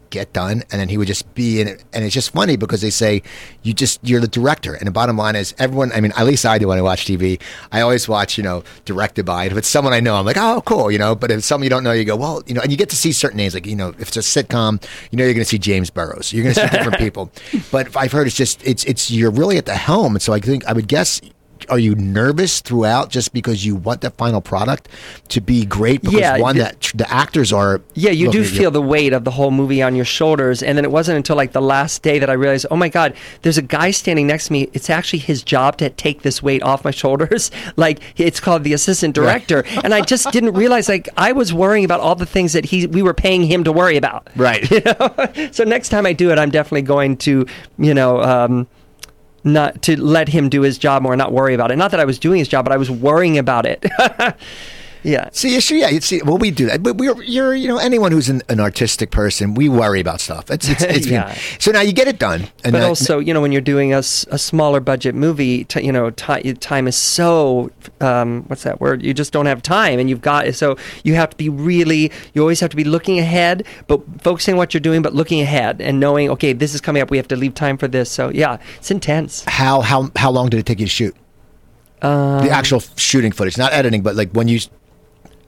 get done and then he would just be in it. And it's just funny because they say you just you're the director. And the bottom line is everyone i mean at least i do when i watch tv i always watch you know directed by it. if it's someone i know i'm like oh cool you know? But if it's someone you don't know you go well you know and you get to see certain names like you know if it's a sitcom you know you're going to see james burrows. You're going to see different people. But i've heard it's just it's it's you're really at the helm. And so i think i would guess are you nervous throughout just because you want the final product to be great because Yeah, one the- that tr- the actors are Yeah, you do feel the weight of the whole movie on your shoulders. And then it wasn't until like the last day that I realized, oh my God, there's a guy standing next to me. It's actually his job to take this weight off my shoulders. like it's called the assistant director. and I just didn't realize like I was worrying about all the things that he we were paying him to worry about. right You know? So next time I do it, I'm definitely going to, you know, um, not to let him do his job more, not worry about it. Not that I was doing his job, but I was worrying about it. yeah. See, issue, yeah, you see, well, we do that, but we're, you're, you know, anyone who's an, an artistic person, we worry about stuff. It's, it's, it's Yeah. so now you get it done, and But that- also, you know, when you're doing a smaller budget movie, t- you know, ti time is so um, what's that word? You just don't have time, and you've got so you have to be really. You always have to be looking ahead, but focusing on what you're doing, but looking ahead and knowing, okay, this is coming up. We have to leave time for this. So yeah, it's intense. how how how long did it take you to shoot Um, the actual shooting footage, not editing, but like when you?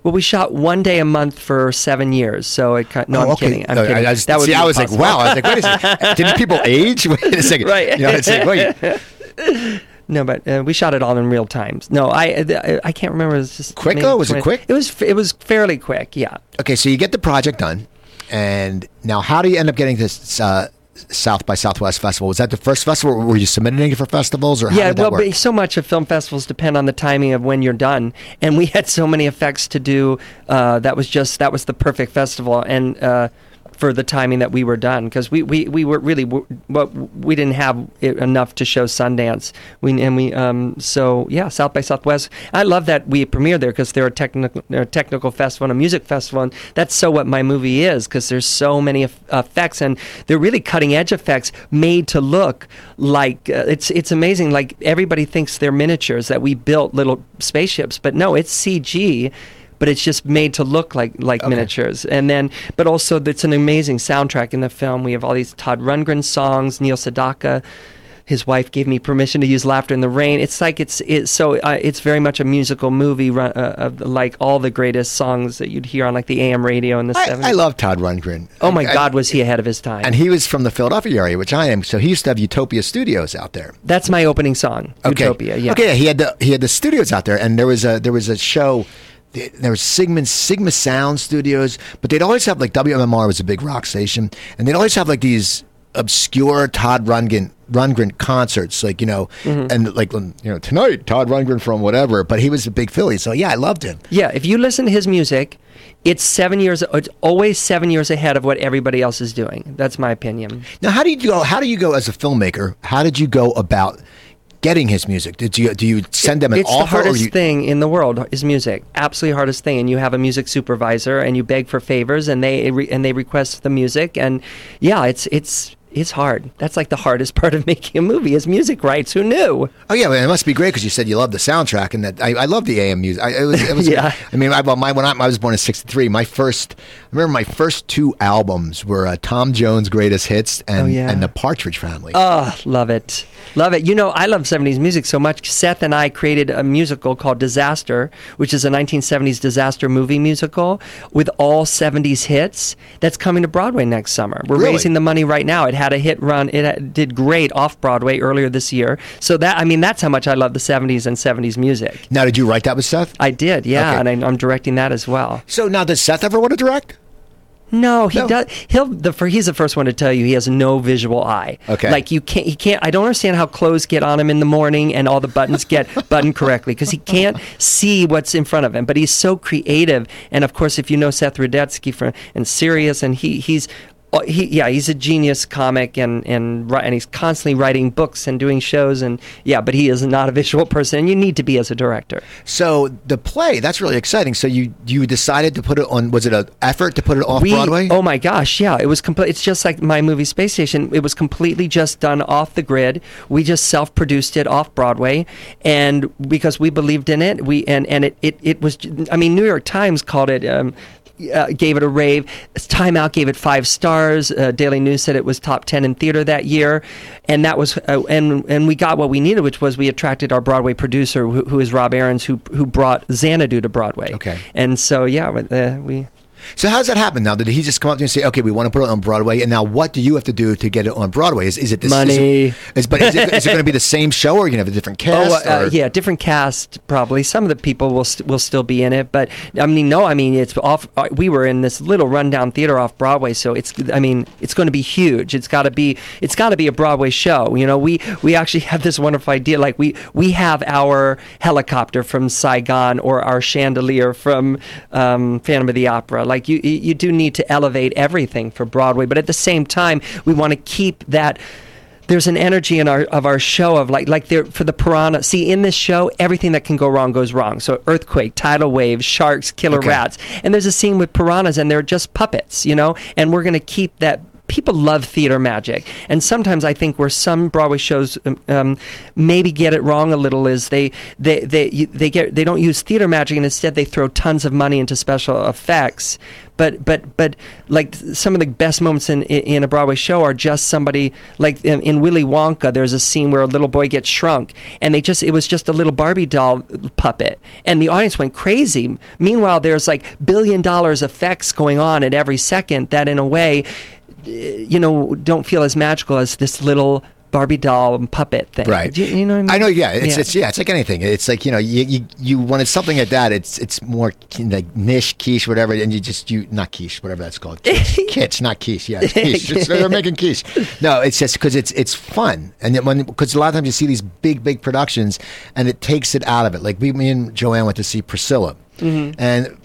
Well, we shot one day a month for seven years. So it kind, of, no, oh, I'm okay. kidding. I'm No, kidding. I, I was, that would see, I was like, wow. I was like, wait a second. Didn't people age? Wait a second. Right. You know, it's like, wait. No, but uh, we shot it all in real time. No, I I, I can't remember. It was just Quick, though? Was it quick? It was it was fairly quick. Yeah. Okay, so you get the project done, and now how do you end up getting this uh, South by Southwest festival? Was that the first festival? Were you submitting it for festivals, or how yeah, did that well, work? so much of film festivals depend on the timing of when you're done, and we had so many effects to do. Uh, that was just that was the perfect festival, and uh, for the timing that we were done, because we, we, we were really well, we didn't have enough to show Sundance. We and we um, so yeah, South by Southwest. I love that we premiered there because they're a technical they're a technical festival and a music festival, and that's so what my movie is because there's so many effects and they're really cutting edge effects made to look like uh, it's it's amazing. Like everybody thinks they're miniatures that we built little spaceships, but no, it's CG but it's just made to look like like miniatures. And then, but also it's an amazing soundtrack in the film. We have all these Todd Rundgren songs, Neil Sedaka. His wife gave me permission to use "Laughter in the Rain." It's like it's it's so uh, it's very much a musical movie, run, uh, of like all the greatest songs that you'd hear on like the AM radio in the I, seventies. I love Todd Rundgren. Oh my I- God, was he ahead of his time? And he was from the Philadelphia area, which I am. So he used to have Utopia Studios out there. That's my opening song, Okay. Utopia. Yeah. Okay. He had the he had the studios out there, and there was a there was a show. There was Sigma Sigma Sound Studios, but they'd always have like WMMR was a big rock station, and they'd always have like these obscure Todd Rundgren Rundgren concerts, like you know, Mm-hmm. and like you know tonight Todd Rundgren from whatever. But he was a big Philly, so yeah, I loved him. Yeah, if you listen to his music, it's seven years. It's always seven years ahead of what everybody else is doing. That's my opinion. Now, how do you go? How do you go as a filmmaker? How did you go about getting his music? Did you do you send them an it's the offer? or hardest you, thing in the world is music. Absolutely hardest thing. And you have a music supervisor, and you beg for favors, and they re- and they request the music. And yeah, it's it's it's hard. That's like the hardest part of making a movie is music rights. Who knew? Oh yeah, well, it must be great because you said you love the soundtrack and that I, I love the AM music. I, it was, it was Yeah. I mean, I, well, my when I, I was born in '63, my first, I remember my first two albums were uh, Tom Jones' Greatest Hits and Oh, yeah. and the Partridge Family. Oh, love it. Love it. You know, I love 70s music so much. Seth and I created a musical called Disaster, which is a 1970s disaster movie musical with all 70s hits that's coming to Broadway next summer. We're Really? raising the money right now. It had a hit run. It uh, did great off Broadway earlier this year. So that I mean, that's how much I love the 70s and 70s music. now, did you write that with Seth? I did, yeah, Okay. and I, I'm directing that as well. So now, does Seth ever want to direct? No, he No. does. He'll the he's the first one to tell you he has no visual eye. Okay. like you can't. He can't. I don't understand how clothes get on him in the morning and all the buttons get buttoned correctly because he can't see what's in front of him. But he's so creative, and of course, if you know Seth Rudetsky from and Sirius, and he he's. He, yeah, he's a genius comic, and and and he's constantly writing books and doing shows, and yeah, but he is not a visual person, and you need to be as a director. So the play that's really exciting. So you you decided to put it on? Was it an effort to put it off We- Broadway? Oh my gosh, yeah, it was complete. It's just like my movie Space Station. It was completely just done off the grid. We just self-produced it off Broadway, and because we believed in it, we and and it it, it was. I mean, New York Times called it. Um, uh, gave it a rave. Time Out gave it five stars. Uh, Daily News said it was top ten in theater that year, and that was uh, and and we got what we needed, which was we attracted our Broadway producer, who, who is Rob Ahrens, who who brought Xanadu to Broadway. Okay. and so yeah, uh, we So how does that happen now? Did he just come up to you and say, "Okay, we want to put it on Broadway"? And now, what do you have to do to get it on Broadway? Is, is it this, Money. Is is, but is it, is it going to be the same show, or are you going to have a different cast? Oh, uh, yeah, different cast probably. Some of the people will st- will still be in it, but I mean, no, I mean it's off. Uh, we were in this little rundown theater off Broadway, so it's. I mean, it's going to be huge. It's got to be. It's got to be a Broadway show. You know, we we actually have this wonderful idea. Like we we have our helicopter from Saigon or our chandelier from um, Phantom of the Opera. Like you you do need to elevate everything for Broadway, but at the same time, we want to keep that there's an energy in our of our show of like like there for the piranha. See, in this show, everything that can go wrong goes wrong. So earthquake, tidal waves, sharks, killer Okay. rats, and there's a scene with piranhas, and they're just puppets, you know. And we're gonna keep that. People love theater magic, and sometimes I think where some Broadway shows um, um, maybe get it wrong a little is they they they they get they don't use theater magic, and instead they throw tons of money into special effects. But but but like some of the best moments in in a Broadway show are just somebody like in, in Willy Wonka. There's a scene where a little boy gets shrunk, and they just it was just a little Barbie doll puppet, and the audience went crazy. Meanwhile, there's like billion dollars effects going on at every second that, in a way, you know, don't feel as magical as this little Barbie doll and puppet thing. Right. You, you know what I mean? I know. Yeah. It's, Yeah. it's yeah. It's like anything. It's like you know you you, you wanted something like that. It's it's more like niche, quiche, whatever, and you just you not quiche, whatever that's called. Kitsch, kitsch not quiche. Yeah, it's quiche. It's- they're making quiche. No, it's just because it's it's fun, and when because a lot of times you see these big big productions, and it takes it out of it. Like we, me and Joanne went to see Priscilla, Mm-hmm. and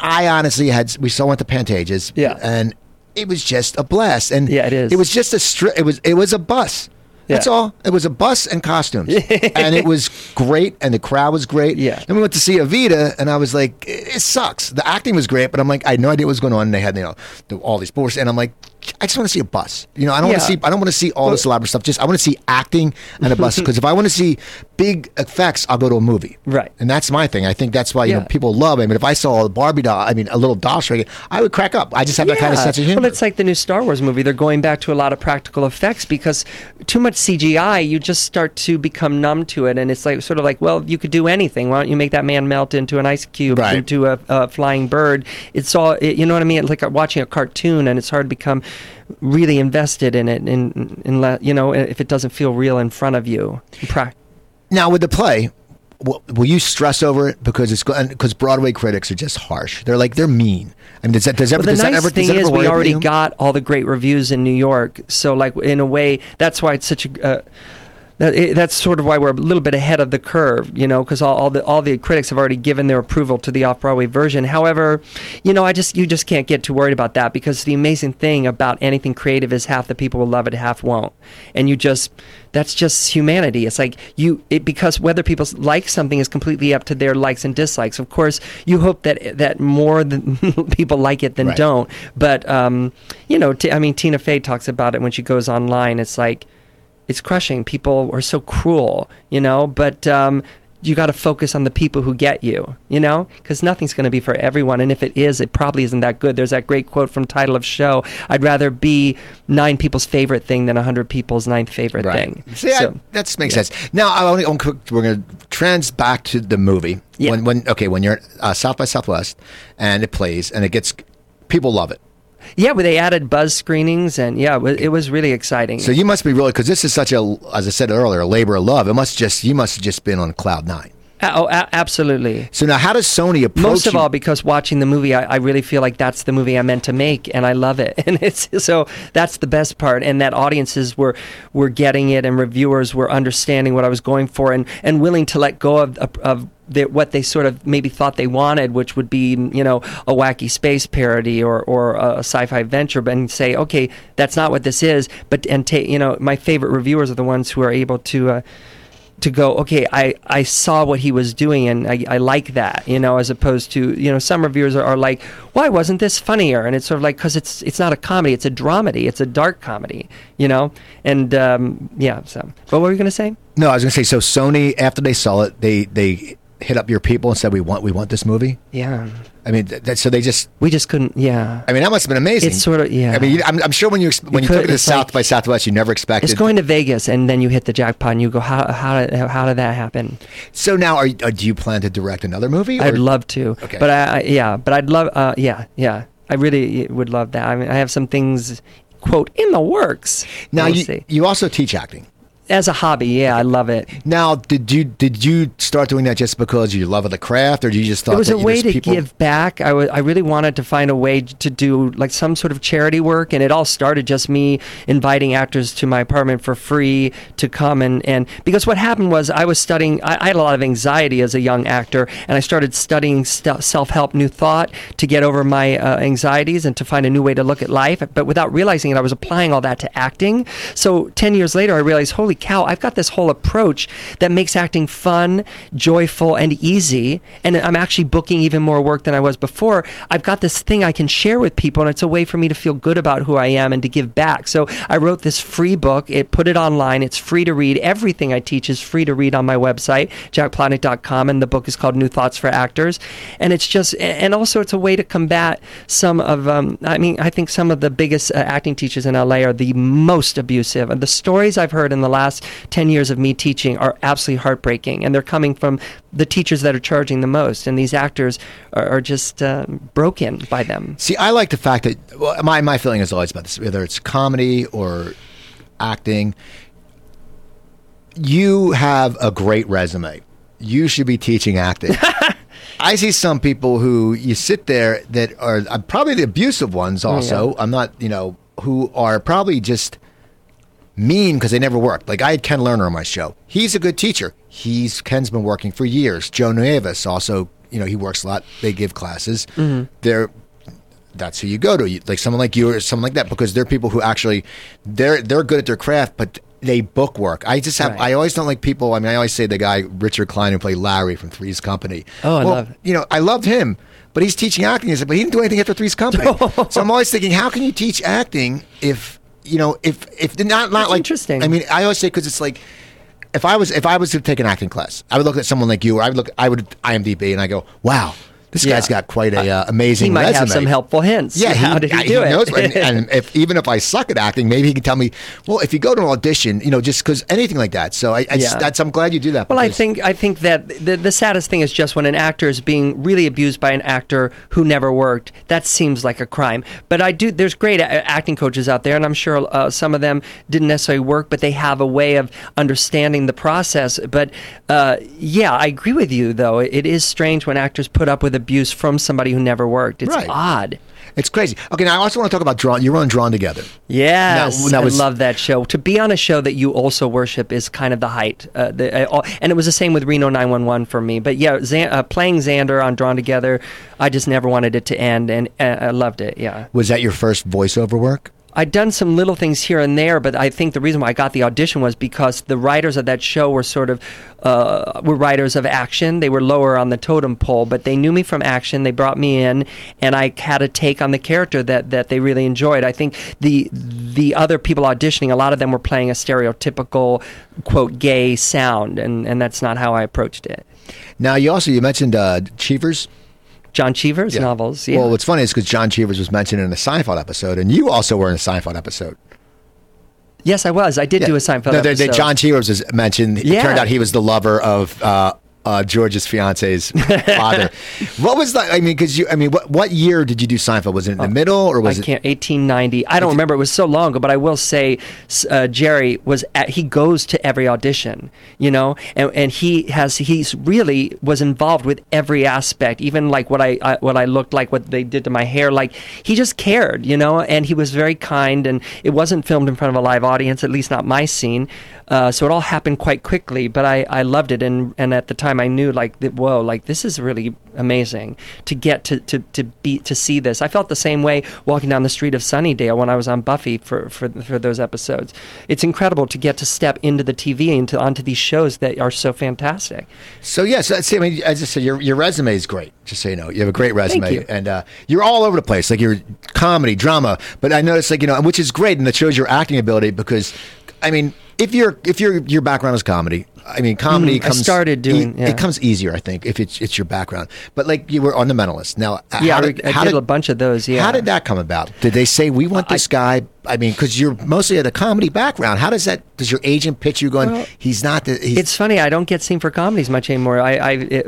I honestly had we saw went to Pantages, Yeah. and it was just a blast, and Yeah, it is. It was just a stri- It was it was a bus. That's Yeah. all. It was a bus and costumes, and it was great, and the crowd was great. Yeah. Then we went to see Evita, and I was like, it, it sucks. The acting was great, but I'm like, I had no idea what was going on. And they had you know all these boards, and I'm like, I just want to see a bus. You know, I don't want to see. I don't want to see all this elaborate stuff. Just I want to see acting and a bus. Because if I want to see big effects, I'll go to a movie. Right. And that's my thing. I think that's why you know people love. it. I mean, if I saw a Barbie doll, I mean, a little doll I would crack up. I just have that kind of Yeah. sense of humor. Well, it's like the new Star Wars movie. They're going back to a lot of practical effects because too much CGI, you just start to become numb to it, and it's like sort of like, well, you could do anything. Why don't you make that man melt into an ice cube, Right. into a, a flying bird? It's all, it, you know what I mean? It's like watching a cartoon, and it's hard to become really invested in it, in, in, in you know, if it doesn't feel real in front of you. Now with the play, will, you stress over it because it's because Broadway critics are just harsh. They're like they're mean. I mean, does that does ever Well, the does nice that ever, thing does that is we already got all the great reviews in New York. So, like in a way, that's why it's such a. Uh, that, it, that's sort of why we're a little bit ahead of the curve, you know, because all, all the all the critics have already given their approval to the off Broadway version. However, you know, I just you just can't get too worried about that because the amazing thing about anything creative is half the people will love it, half won't, and you just that's just humanity. It's like you it because whether people like something is completely up to their likes and dislikes. Of course, you hope that that more people like it than Right. don't. But um, you know, t- I mean, Tina Fey talks about it when she goes online. It's like it's crushing. People are so cruel, you know. But um, you got to focus on the people who get you, you know, because nothing's going to be for everyone. And if it is, it probably isn't that good. There's that great quote from title of show: "I'd rather be nine people's favorite thing than a hundred people's ninth favorite thing." See, I, that makes sense. Now, I only, quick- we're going to trans back to the movie. Yeah. When, when okay, when you're at uh, South by Southwest and it plays and it gets people love it. Yeah, but they added buzz screenings, and yeah, it was, it was really exciting. So you must be really because this is such a, as I said earlier, a labor of love. It must just you must have just been on cloud nine. Uh, oh, a- absolutely. So now, how does Sony approach Most of you? all, because watching the movie, I, I really feel like that's the movie I meant to make, and I love it. And it's so that's the best part, and that audiences were were getting it, and reviewers were understanding what I was going for, and and willing to let go of of. What they sort of maybe thought they wanted, which would be, you know, a wacky space parody or, or a sci-fi venture, but and say, okay, that's not what this is. But and take, you know, my favorite reviewers are the ones who are able to uh, to go, okay, I, I saw what he was doing and I, I like that, you know, as opposed to, you know, some reviewers are, are like, why wasn't this funnier? And it's sort of like, because it's it's not a comedy, it's a dramedy, it's a dark comedy, you know? And um, yeah, so. But what were you going to say? No, I was going to say. So Sony, after they saw it, they they hit up your people and said, "We want we want this movie." Yeah. I mean, that, so they just. We just couldn't, yeah. I mean, that must have been amazing. It's sort of- yeah. I mean, you- I'm, I'm sure when you when you, could- took it to South like- by Southwest, you never expected. It's going to Vegas and then you hit the jackpot and you go, how, how, did, how did that happen? so now, are, you- uh, do you plan to direct another movie? I'd love to. Okay. But I, I yeah, but I'd love uh, yeah, yeah. I really would love that. I mean, I have some things quote in the works. Now We'll you see. you also teach acting. As a hobby, yeah, I love it. Now, did you did you start doing that just because you love of the craft, or do you just thought It was that a way to people- give back. I I really wanted to find a way to do like some sort of charity work, and it all started just me inviting actors to my apartment for free to come and, and because what happened was I was studying. I, I had a lot of anxiety as a young actor, and I started studying st- self help, new thought to get over my uh, anxieties and to find a new way to look at life. But without realizing it, I was applying all that to acting. So ten years later, I realized, holy cow, I've got this whole approach that makes acting fun, joyful, and easy. And I'm actually booking even more work than I was before. I've got this thing I can share with people, and it's a way for me to feel good about who I am and to give back. So I wrote this free book. It put it online. It's free to read. Everything I teach is free to read on my website, jackplotnick.com, and the book is called New Thoughts for Actors. And it's just, and also it's a way to combat some of, um, I mean, I think some of the biggest uh, acting teachers in LA are the most abusive. And the stories I've heard in the last 10 years of me teaching are absolutely heartbreaking. And they're coming from the teachers that are charging the most. And these actors are, are just uh, broken by them. See, I like the fact that well, my my feeling is always about this, whether it's comedy or acting. You have a great resume. You should be teaching acting. I see some people who you sit there that are uh, probably the abusive ones. Also, I'm not, you know, who are probably just mean because they never worked. Like I had Ken Lerner on my show. He's a good teacher. He's Ken's been working for years. Joe Nuevas also, you know, he works a lot. They give classes. Mm-hmm. They're that's who you go to. You, like someone like you or someone like that because they're people who actually they're they're good at their craft, but they book work. I just have. Right. I always don't like people. I mean, I always say the guy Richard Kline who played Larry from Three's Company. Oh, I well, love- You know, I loved him, but he's teaching acting. Said, but he didn't do anything after Three's Company. so I'm always thinking, how can you teach acting if you know if if not not That's like interesting. I mean, I always say because it's like. If I was if I was to take an acting class, I would look at someone like you, or I would look I would IMDb and I go, "Wow, this Yeah. guy's got quite a uh, amazing He might resume." have some helpful hints. Yeah, How did he do it? knows- and, and if even if I suck at acting, maybe he can tell me. Well, if you go to an audition, you know, just because anything like that. So I, I yeah. that's I'm glad you do that. Well, I think I think that the the saddest thing is just when an actor is being really abused by an actor who never worked. That seems like a crime. But I do. There's great a- acting coaches out there, and I'm sure uh, some of them didn't necessarily work, but they have a way of understanding the process. But uh, yeah, I agree with you. Though it is strange when actors put up with abuse from somebody who never worked. It's Right. odd. it's crazy. Okay, now I also want to talk about drawn. You're on Drawn Together. Yes, Now- I was- love that show. To be on a show that you also worship is kind of the height. Uh, the, uh, and it was the same with Reno 911 for me. But yeah, Xan- uh, playing Xander on Drawn Together, I just never wanted it to end, and uh, I loved it. Yeah. Was that your first voiceover work? I'd done some little things here and there, but I think the reason why I got the audition was because the writers of that show were sort of uh, were writers of action. They were lower on the totem pole, but they knew me from action. They brought me in, and I had a take on the character that, that they really enjoyed. I think the the other people auditioning, a lot of them were playing a stereotypical quote gay sound, and, and that's not how I approached it. Now you also you mentioned uh, Cheevers. John Cheever's Yeah. novels, yeah. Well, what's funny is because John Cheevers was mentioned in a Seinfeld episode, and you also were in a Seinfeld episode. yes, I was. I did do a Seinfeld No, the-. John Cheevers was mentioned. It Yeah. turned out he was the lover of uh, uh, George's fiance's father. what was that? I mean, because you, I mean, what what year did you do Seinfeld? Was it in the middle or was I it? can't. 1890. I don't remember. It was so long ago, but I will say, uh, Jerry was at, he goes to every audition, you know, and, and he has he's really was involved with every aspect, even like what I, I what I looked like, what they did to my hair. Like he just cared, you know, and he was very kind. And it wasn't filmed in front of a live audience, at least not my scene. Uh, so it all happened quite quickly, but I, I loved it, and, and at the time I knew like that, whoa, like this is really amazing to get to, to, to be to see this. I felt the same way walking down the street of Sunnydale when I was on Buffy for, for for those episodes. It's incredible to get to step into the TV into onto these shows that are so fantastic. So yes, yeah, so, I mean, as I said, your your resume is great. Just so you know, you have a great resume, you. and uh, you're all over the place. Like you're comedy, drama, but I noticed, like you know, which is great, and that shows your acting ability because, I mean, if your if your your background is comedy, I mean, comedy Mm, I started doing- e- yeah. It comes easier, I think, if it's it's your background. But like you were on the Mentalist. Now, Yeah, how I, did, I how did did- a bunch of those. Yeah. How did that come about? Did they say we want this guy? I mean, because you're mostly at a comedy background. How does that? Does your agent pitch you going? Well, he's not the. He's, It's funny. I don't get seen for comedies much anymore. I, I it,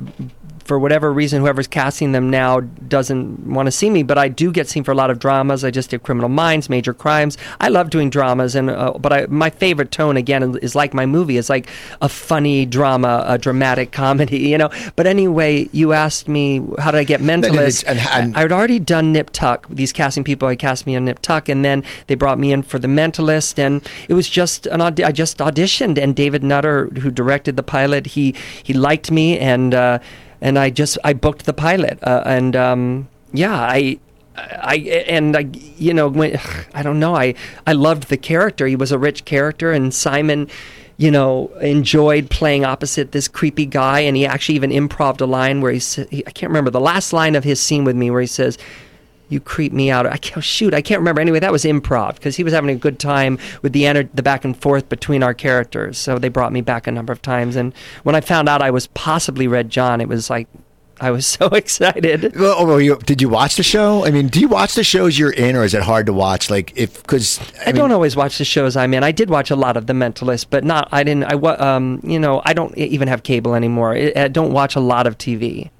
for whatever reason, whoever's casting them now doesn't want to see me. But I do get seen for a lot of dramas. I just did Criminal Minds, Major Crimes. I love doing dramas, and uh, but I, my favorite tone again is like my movie. It's like a funny drama, a dramatic comedy, you know. But anyway, you asked me how did I get Mentalist? and- and- I had already done Nip Tuck. These casting people had cast me on Nip Tuck, and then they brought me in for The Mentalist, and it was just an audi- I just auditioned, and David Nutter, who directed the pilot, he he liked me, and uh, and I just I booked the pilot, uh, and um, yeah, I. I and I, you know, when, I don't know. I I loved the character. He was a rich character, and Simon, you know, enjoyed playing opposite this creepy guy. And he actually even improved a line where he said, I can't remember the last line of his scene with me, where he says, "You creep me out." I can't shoot. I can't remember. Anyway, that was improv because he was having a good time with the ener- the back and forth between our characters. So they brought me back a number of times. And when I found out I was possibly Red John, it was like I was so excited. Well, oh, well, you, did you watch the show? I mean, do you watch the shows you're in, or is it hard to watch? Like, if because I, don't always watch the shows I'm in. I did watch a lot of The Mentalist, but not. I didn't. I um. You know, I don't even have cable anymore. I, I don't watch a lot of TV.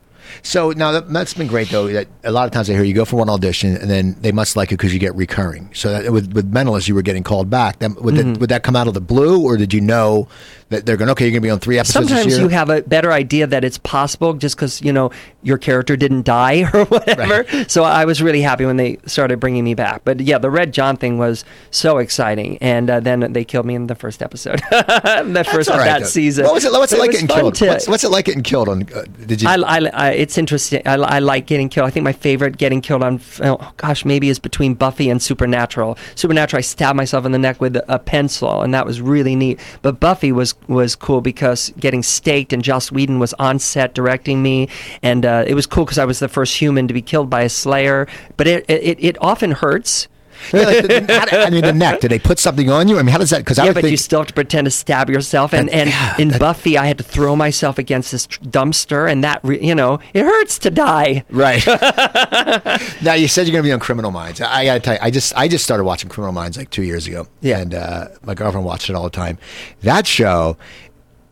So now that, that's been great though. That a lot of times I hear you go for one audition and then they must like it because you get recurring. So that, with with Mentalist, you were getting called back. That, would, Mm-hmm. that, would that come out of the blue, or did you know that they're going? Okay, you're going to be on three episodes. Sometimes this year? you have a better idea that it's possible just because you know your character didn't die or whatever. So I was really happy when they started bringing me back. But yeah, the Red John thing was so exciting, and uh, then they killed me in the first episode, the first all of that though. season. What was it? What's it But like getting killed? to- What's, what's it like getting killed on? Uh, did you? I, I, I, it's interesting. I, I like getting killed. I think my favorite getting killed on, oh gosh, maybe is between Buffy and Supernatural. Supernatural, I stabbed myself in the neck with a pencil, and that was really neat. But Buffy was was cool because getting staked, and Joss Whedon was on set directing me, and uh, it was cool because I was the first human to be killed by a Slayer. But it it, it often hurts yeah, like the, how, I mean, the neck. Did they put something on you? I mean, how does that? Because yeah, I but think, you still have to pretend to stab yourself. And That- and yeah, in that- Buffy, I had to throw myself against this dumpster, and that you know it hurts to die. Right. now you said you're going to be on Criminal Minds. I got to tell you, I just I just started watching Criminal Minds like two years ago. Yeah. And uh, my girlfriend watched it all the time. That show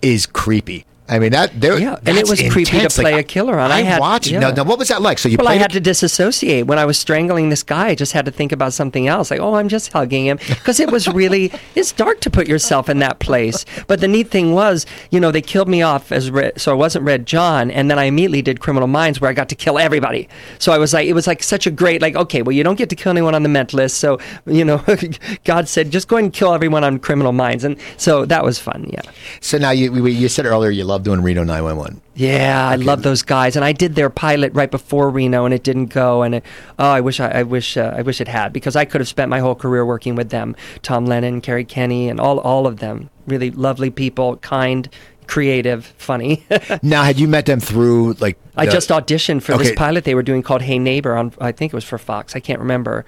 is creepy. I mean that there. Yeah, and it was creepy to play Like, a killer on. I I had- watched. yeah. Now, now, what was that like? So you Well, I had it- to disassociate when I was strangling this guy. I just had to think about something else, like, oh, I'm just hugging him, because it was really it's dark to put yourself in that place. But the neat thing was, you know, they killed me off as Red, so I wasn't Red John, and then I immediately did Criminal Minds, where I got to kill everybody. So I was like, it was like such a great, like, okay, well, you don't get to kill anyone on the mentalist, so you know, God said, just go ahead and kill everyone on Criminal Minds, and so that was fun. Yeah. So now you you said earlier you love doing Reno 911. Yeah, I love those guys, and I did their pilot right before Reno, and it didn't go. And it, oh, I wish I, I wish uh, I wish it had because I could have spent my whole career working with them. Tom Lennon, Kerri Kenney, and all all of them. Really lovely people, kind, creative, funny. Now, had you met them through like? I just auditioned for Okay. this pilot they were doing called Hey Neighbor on I think it was for Fox. I can't remember.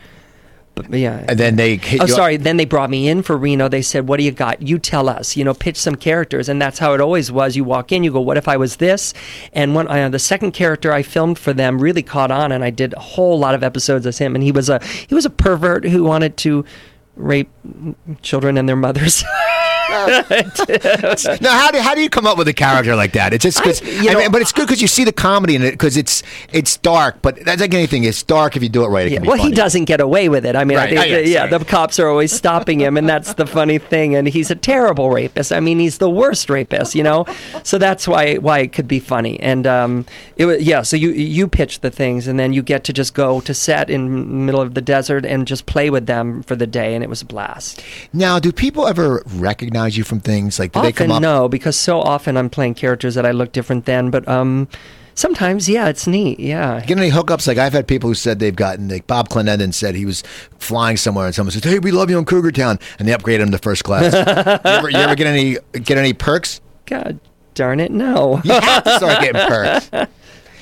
Yeah. And then they Oh, you up- sorry. Then they brought me in for Reno. They said, "What do you got? You tell us. You know, pitch some characters." And that's how it always was. You walk in, you go, "What if I was this?" And when uh, the second character I filmed for them really caught on, and I did a whole lot of episodes as him. And he was a he was a pervert who wanted to rape children and their mothers. Now, how do how do you come up with a character like that? It's just because, I- you know, but it's good because you see the comedy in it because it's it's dark, but that's like anything. It's dark if you do it right. It Yeah, well, funny. he doesn't get away with it. I mean, Right. I think Oh, yeah, that- yeah, the cops are always stopping him, and that's the funny thing. And he's a terrible rapist. I mean, he's the worst rapist, you know. So that's why why it could be funny. And um, it was yeah. So you you pitch the things, and then you get to just go to set in the middle of the desert and just play with them for the day, and it was a blast. Now, do people ever recognize you from things like? Do they come often up? no, because so often I'm playing characters that I look different than. But um, sometimes yeah, it's neat. Yeah. Get any hookups? Like I've had people who said they've gotten. Like Bob Clendenin said he was flying somewhere, and someone says, "Hey, we love you in Cougar Town," and they upgraded him to first class. you, ever, you ever get any get any perks? God darn it, no. You have to start getting perks.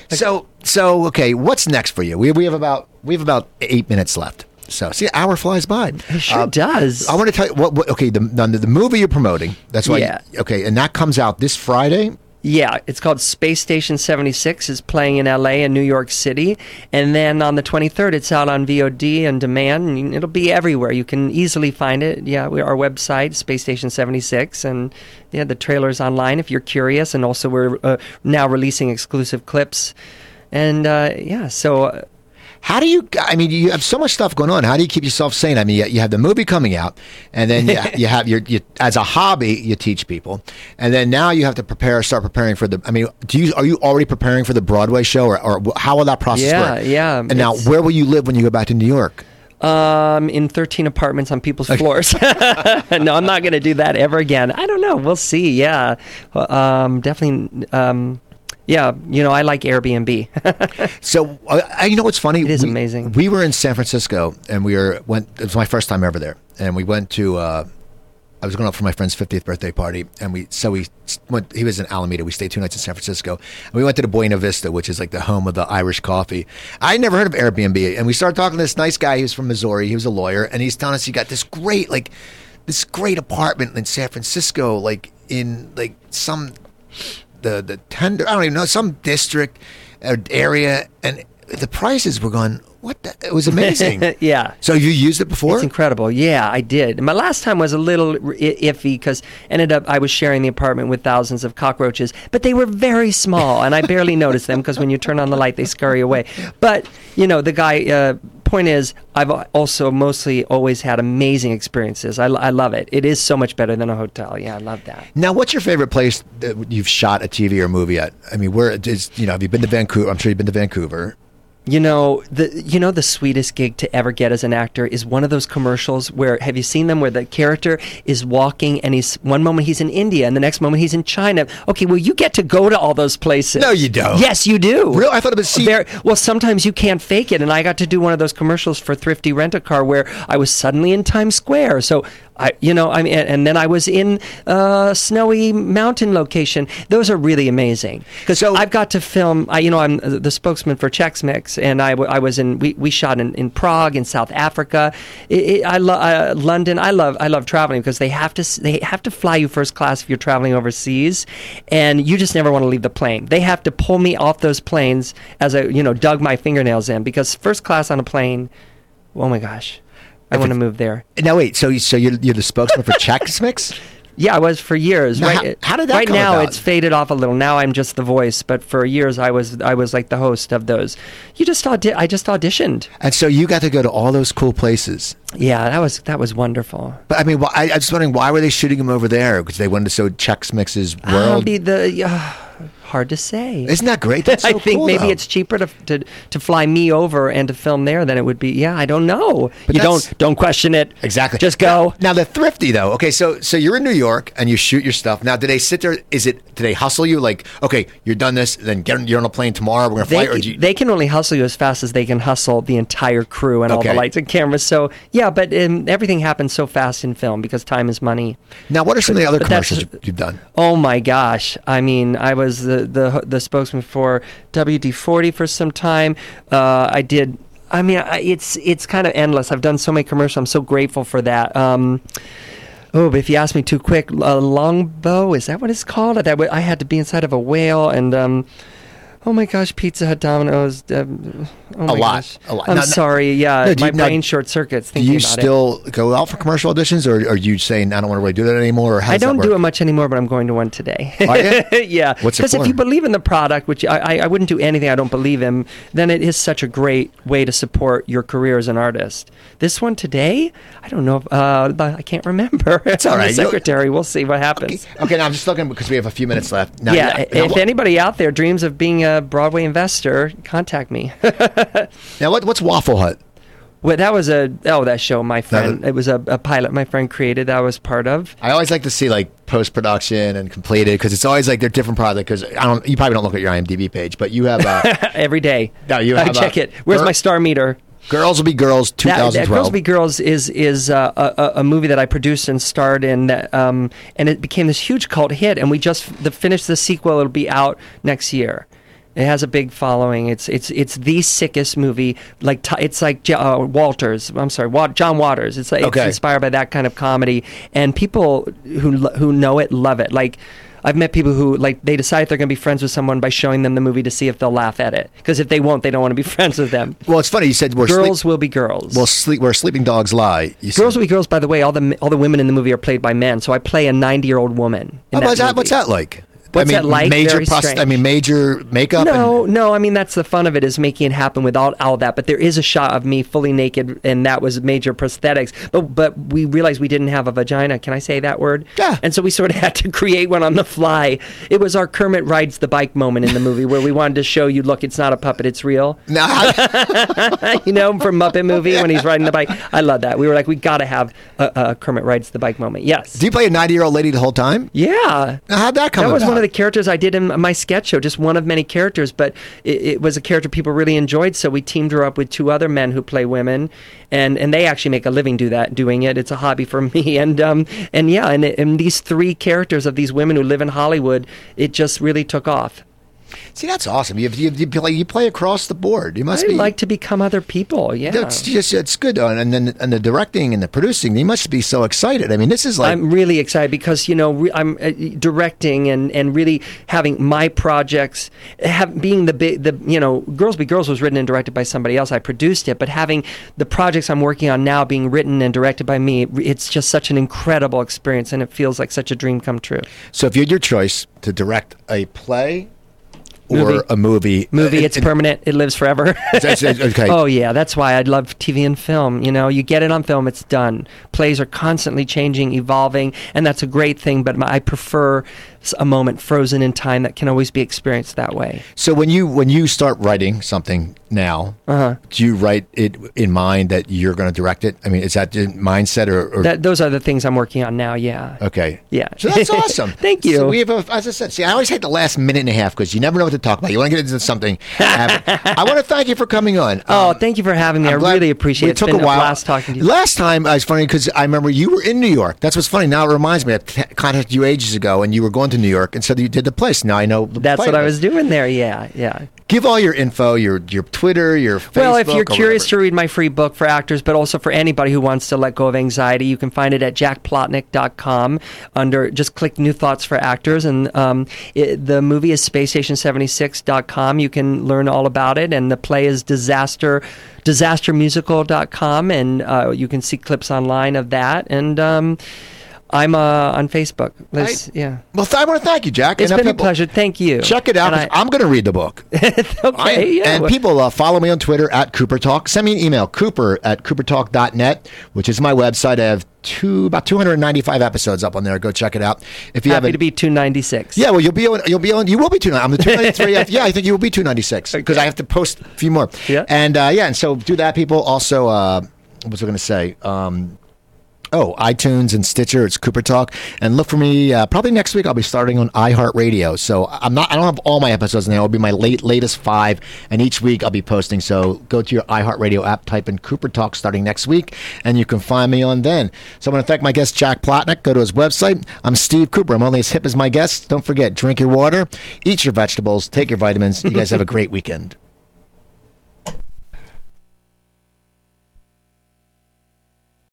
So so okay, what's next for you? We we have about we have about eight minutes left. So see, hour flies by. It sure Uh, does. I want to tell you what. what okay, the, the the movie you're promoting. That's why. Yeah. Okay, and that comes out this Friday. Yeah, it's called Space Station 76. is playing in LA and New York City. And then on the 23rd, it's out on VOD and demand. And it'll be everywhere. You can easily find it. Yeah, we, our website, Space Station 76. And yeah, the trailer's online if you're curious. And also, we're uh, now releasing exclusive clips. And uh, yeah, so uh, How do you? I mean, you have so much stuff going on. How do you keep yourself sane? I mean, you, you have the movie coming out, and then you, you have your you, as a hobby, you teach people, and then now you have to prepare, start preparing for the. I mean, do you are you already preparing for the Broadway show, or, or how will that process Yeah, work? yeah, And now, where will you live when you go back to New York? um, in 13 apartments on people's floors. no, I'm not going to do that ever again. I don't know. We'll see. Yeah. Um, definitely. Um, yeah, you know, I like Airbnb. So uh, I- you know what's funny? It is We- amazing. We were in San Francisco, and we were went. It was my first time ever there, and we went to. Uh, I was going up for my friend's 50th birthday party, and we so we went. He was in Alameda. We stayed two nights in San Francisco, and we went to the Buena Vista, which is like the home of the Irish coffee. I never heard of Airbnb, and we started talking to this nice guy. He was from Missouri. He was a lawyer, and he's telling us he got this great like this great apartment in San Francisco, like in like some the the tender I don't even know some district or area, and the prices were going. What? The, it was amazing. yeah. So you used it before? It's incredible. Yeah, I did. My last time was a little iffy because ended up I was sharing the apartment with thousands of cockroaches, but they were very small and I barely noticed them because when you turn on the light they scurry away. But you know the guy. Uh, point is, I've also mostly always had amazing experiences. I love it. It is so much better than a hotel. Yeah, I love that. Now, what's your favorite place that you've shot a TV or movie at? I mean, where is you know? Have you been to Vancouver? I'm sure you've been to Vancouver. You know the you know the sweetest gig to ever get as an actor is one of those commercials where have you seen them where the character is walking and he's one moment he's in India and the next moment he's in China. Okay, well you get to go to all those places. No, you don't. Yes, you do. Real? I thought it was see- Very- well, sometimes you can't fake it, and I got to do one of those commercials for Thrifty Rent a Car where I was suddenly in Times Square. So I, you know, I mean, and, then I was in a snowy mountain location. Those are really amazing because So- I've got to film. I, you know, I'm the spokesman for Chex Mix, and I, I was in. We, we shot in, in Prague, in South Africa. It, it, I love uh, London. I love I love traveling because they have to they have to fly you first class if you're traveling overseas, and you just never want to leave the plane. They have to pull me off those planes as I you know dug my fingernails in because first class on a plane. Oh my gosh. I want to move there. Now wait, so you- so you're, you're the spokesman for Chex Mix? Yeah, I was for years. Now, right, how- how did that right now about? it's faded off a little. Now I'm just the voice, but for years I was I was like the host of those. You just audi- I just auditioned. And so you got to go to all those cool places. Yeah, that was that was wonderful. But I mean, why, I, I'm just wondering why were they shooting him over there? Because they wanted to show Chex Mix's Uh, world. the uh, hard to say. Isn't that great? That's so I think cool, maybe though. it's cheaper to, to to fly me over and to film there than it would be. Yeah, I don't know. But you don't don't question it. Exactly. Just go. Now, now the thrifty though. Okay, so so you're in New York and you shoot your stuff. Now, do they sit there? Is it? Do they hustle you? Like, okay, you're done this. Then get on, you're on a plane tomorrow. We're gonna fly. They, or do you, they can only hustle you as fast as they can hustle the entire crew and all the lights and cameras. So yeah, but um, everything happens so fast in film because time is money. now, what are some of the other commercials you- you've done? Oh my gosh! I mean, I was the the, the spokesman for WD forty for some time. Uh, I did. I mean, I, it's it's kind of endless. I've done so many commercials. I'm so grateful for that. Um, oh, but if you ask me too quick, uh, longbow is that what it's called? That I had to be inside of a whale and. Um, Oh my gosh, Pizza Hut, Domino's. Um, oh my lot, gosh. a lot. I'm Now- sorry. Yeah, No, my you- now, brain short circuits Do you about it. still go out for commercial auditions, or are you saying I don't want to really do that anymore? I don't do it much anymore, but I'm going to one today. Are you? yeah. What's Because if you believe in the product, which I, I, I wouldn't do anything I don't believe in, then it is such a great way to support your career as an artist. This one today, I don't know. Uh, I can't remember. It's all You'll- secretary. We'll see what happens. Okay, now I'm just looking because we have a few minutes left. Now, yeah, now, if anybody out there dreams of being a Broadway investor, contact me. now what, what's Waffle Hut? well, that was a oh that show my friend. it was a, a pilot my friend created. That I was part of. I always like to see like post production and completed because it's always like they're different products. Because I don't, you probably don't look at your IMDb page, but you have uh, Every day. No, you I have a- check it. Where's Gir- my star meter? Girls Will Be Girls That, that 2012. Girls will Be Girls is is uh, a, a a movie that I produced and starred in, that, um, and it became this huge cult hit. And we just the, finished the sequel. It'll be out next year. It has a big following. It's it's it's the sickest movie. Like t- it's like J- uh, Walters. I'm sorry, Wa- John Waters. It's like Okay. it's inspired by that kind of comedy, and people who lo- who know it love it. Like. I've met people who like they decide they're going to be friends with someone by showing them the movie to see if they'll laugh at it. Because if they won't, they don't want to be friends with them. well, it's funny you said we're Girls sleep, will be girls. well sleep where sleeping dogs lie. You Girls said. Will Be Girls, by the way, all the all the women in the movie are played by men. So I play a 90 year old woman. Oh, what's, that, what's that like? What's I mean, that like? Major prost- I mean, major makeup. No, and, no. I mean, that's the fun of it is making it happen without all that. But there is a shot of me fully naked, and that was major prosthetics. But but we realized we didn't have a vagina. Can I say that word? Yeah. And so we sort of had to create one on the fly. It was our Kermit rides the bike moment in the movie where we wanted to show you, look, it's not a puppet, it's real. No, I- you know, from Muppet movie when he's riding the bike. I love that. We were like, we got to have a, a Kermit rides the bike moment. Yes. do you play a 90 year old lady the whole time? yeah. Now, how'd that come That was about? one of the characters I did in my sketch show, just one of many characters, but it, it was a character people really enjoyed. So we teamed her up with two other men who play women, and, and they actually make a living do that doing it. It's a hobby for me, and um and yeah, and, and these three characters of these women who live in Hollywood, it just really took off. See, that's awesome. You, you, you play you play across the board. You must I be like to become other people. Yeah. It's just it's good, and and then and the directing and the producing. You must be so excited. I mean, this is like I'm really excited because you know I'm uh, directing and, and really having my projects have being the big the you know Girls Be Girls was written and directed by somebody else. I produced it, but having the projects I'm working on now being written and directed by me, it's just such an incredible experience, and it feels like such a dream come true. so. If you had your choice to direct a play or Movie. a movie, Movie, uh, it's and- permanent. It lives forever. Okay. Oh yeah, that's why I love TV and film. You know, you get it on film, it's done. Plays are constantly changing, evolving, and that's a great thing. But my, I prefer a moment frozen in time that can always be experienced that way. So when you when you start writing something now, Uh-huh. do you write it in mind that you're going to direct it? I mean, is that the mindset or? or That those are the things I'm working on now. Yeah. okay. Yeah. So that's awesome. Thank you. So we have, a, as I said, see, I always hate the last minute and a half because you never know what to talk about. You want to get into something. I want to thank you for coming on. Oh, Um, thank you for having me. I'm I really appreciate we it. Took a while. blast talking to you. Last time, uh, it's funny because I remember you were in New York. That's what's funny. Now it reminds me. I t- contacted you ages ago, and you were going to New York, and so you did the place. Now I know. The That's what I was doing there. Yeah, yeah. Give all your info, your your Twitter, your Facebook. well, if you're curious whatever. to read my free book for actors, but also for anybody who wants to let go of anxiety, you can find it at jackplotnick.com under just click New Thoughts for Actors. And um, it, the movie is spacestation76.com. You can learn all about it. And the play is disaster disastermusical.com. And uh, you can see clips online of that. And um, I'm uh, on Facebook. Let's- I- yeah. Well, th- I want to thank you, Jack. It's And, been a pleasure. Thank you. Check it out. 'cause I'm going to read the book. I- I- okay. yeah, and people uh, follow me on Twitter at Cooper Talk. Send me an email, cooper at coopertalk.net, which is my website. I have two about 295 episodes up on there. Go check it out. If you Happy to be 296. yeah, well, you'll be on. You'll be on. You will be two. I'm the 293. yeah, I think you will be 296 because I have to post a few more. Yeah. And uh, yeah, and so do that, people. Also, uh, what was I going to say? Um, Oh, iTunes and Stitcher. It's Cooper Talk, and look for me. Uh, probably next week. I'll be starting on iHeartRadio. So I'm not. I don't have all my episodes now. It'll be my late latest five, and each week I'll be posting. So go to your iHeartRadio app, type in Cooper Talk starting next week, and you can find me on then. So I want to thank my guest Jack Plotnick. Go to his website. I'm Steve Cooper. I'm only as hip as my guests. Don't forget, drink your water, eat your vegetables, take your vitamins. You guys have a great weekend.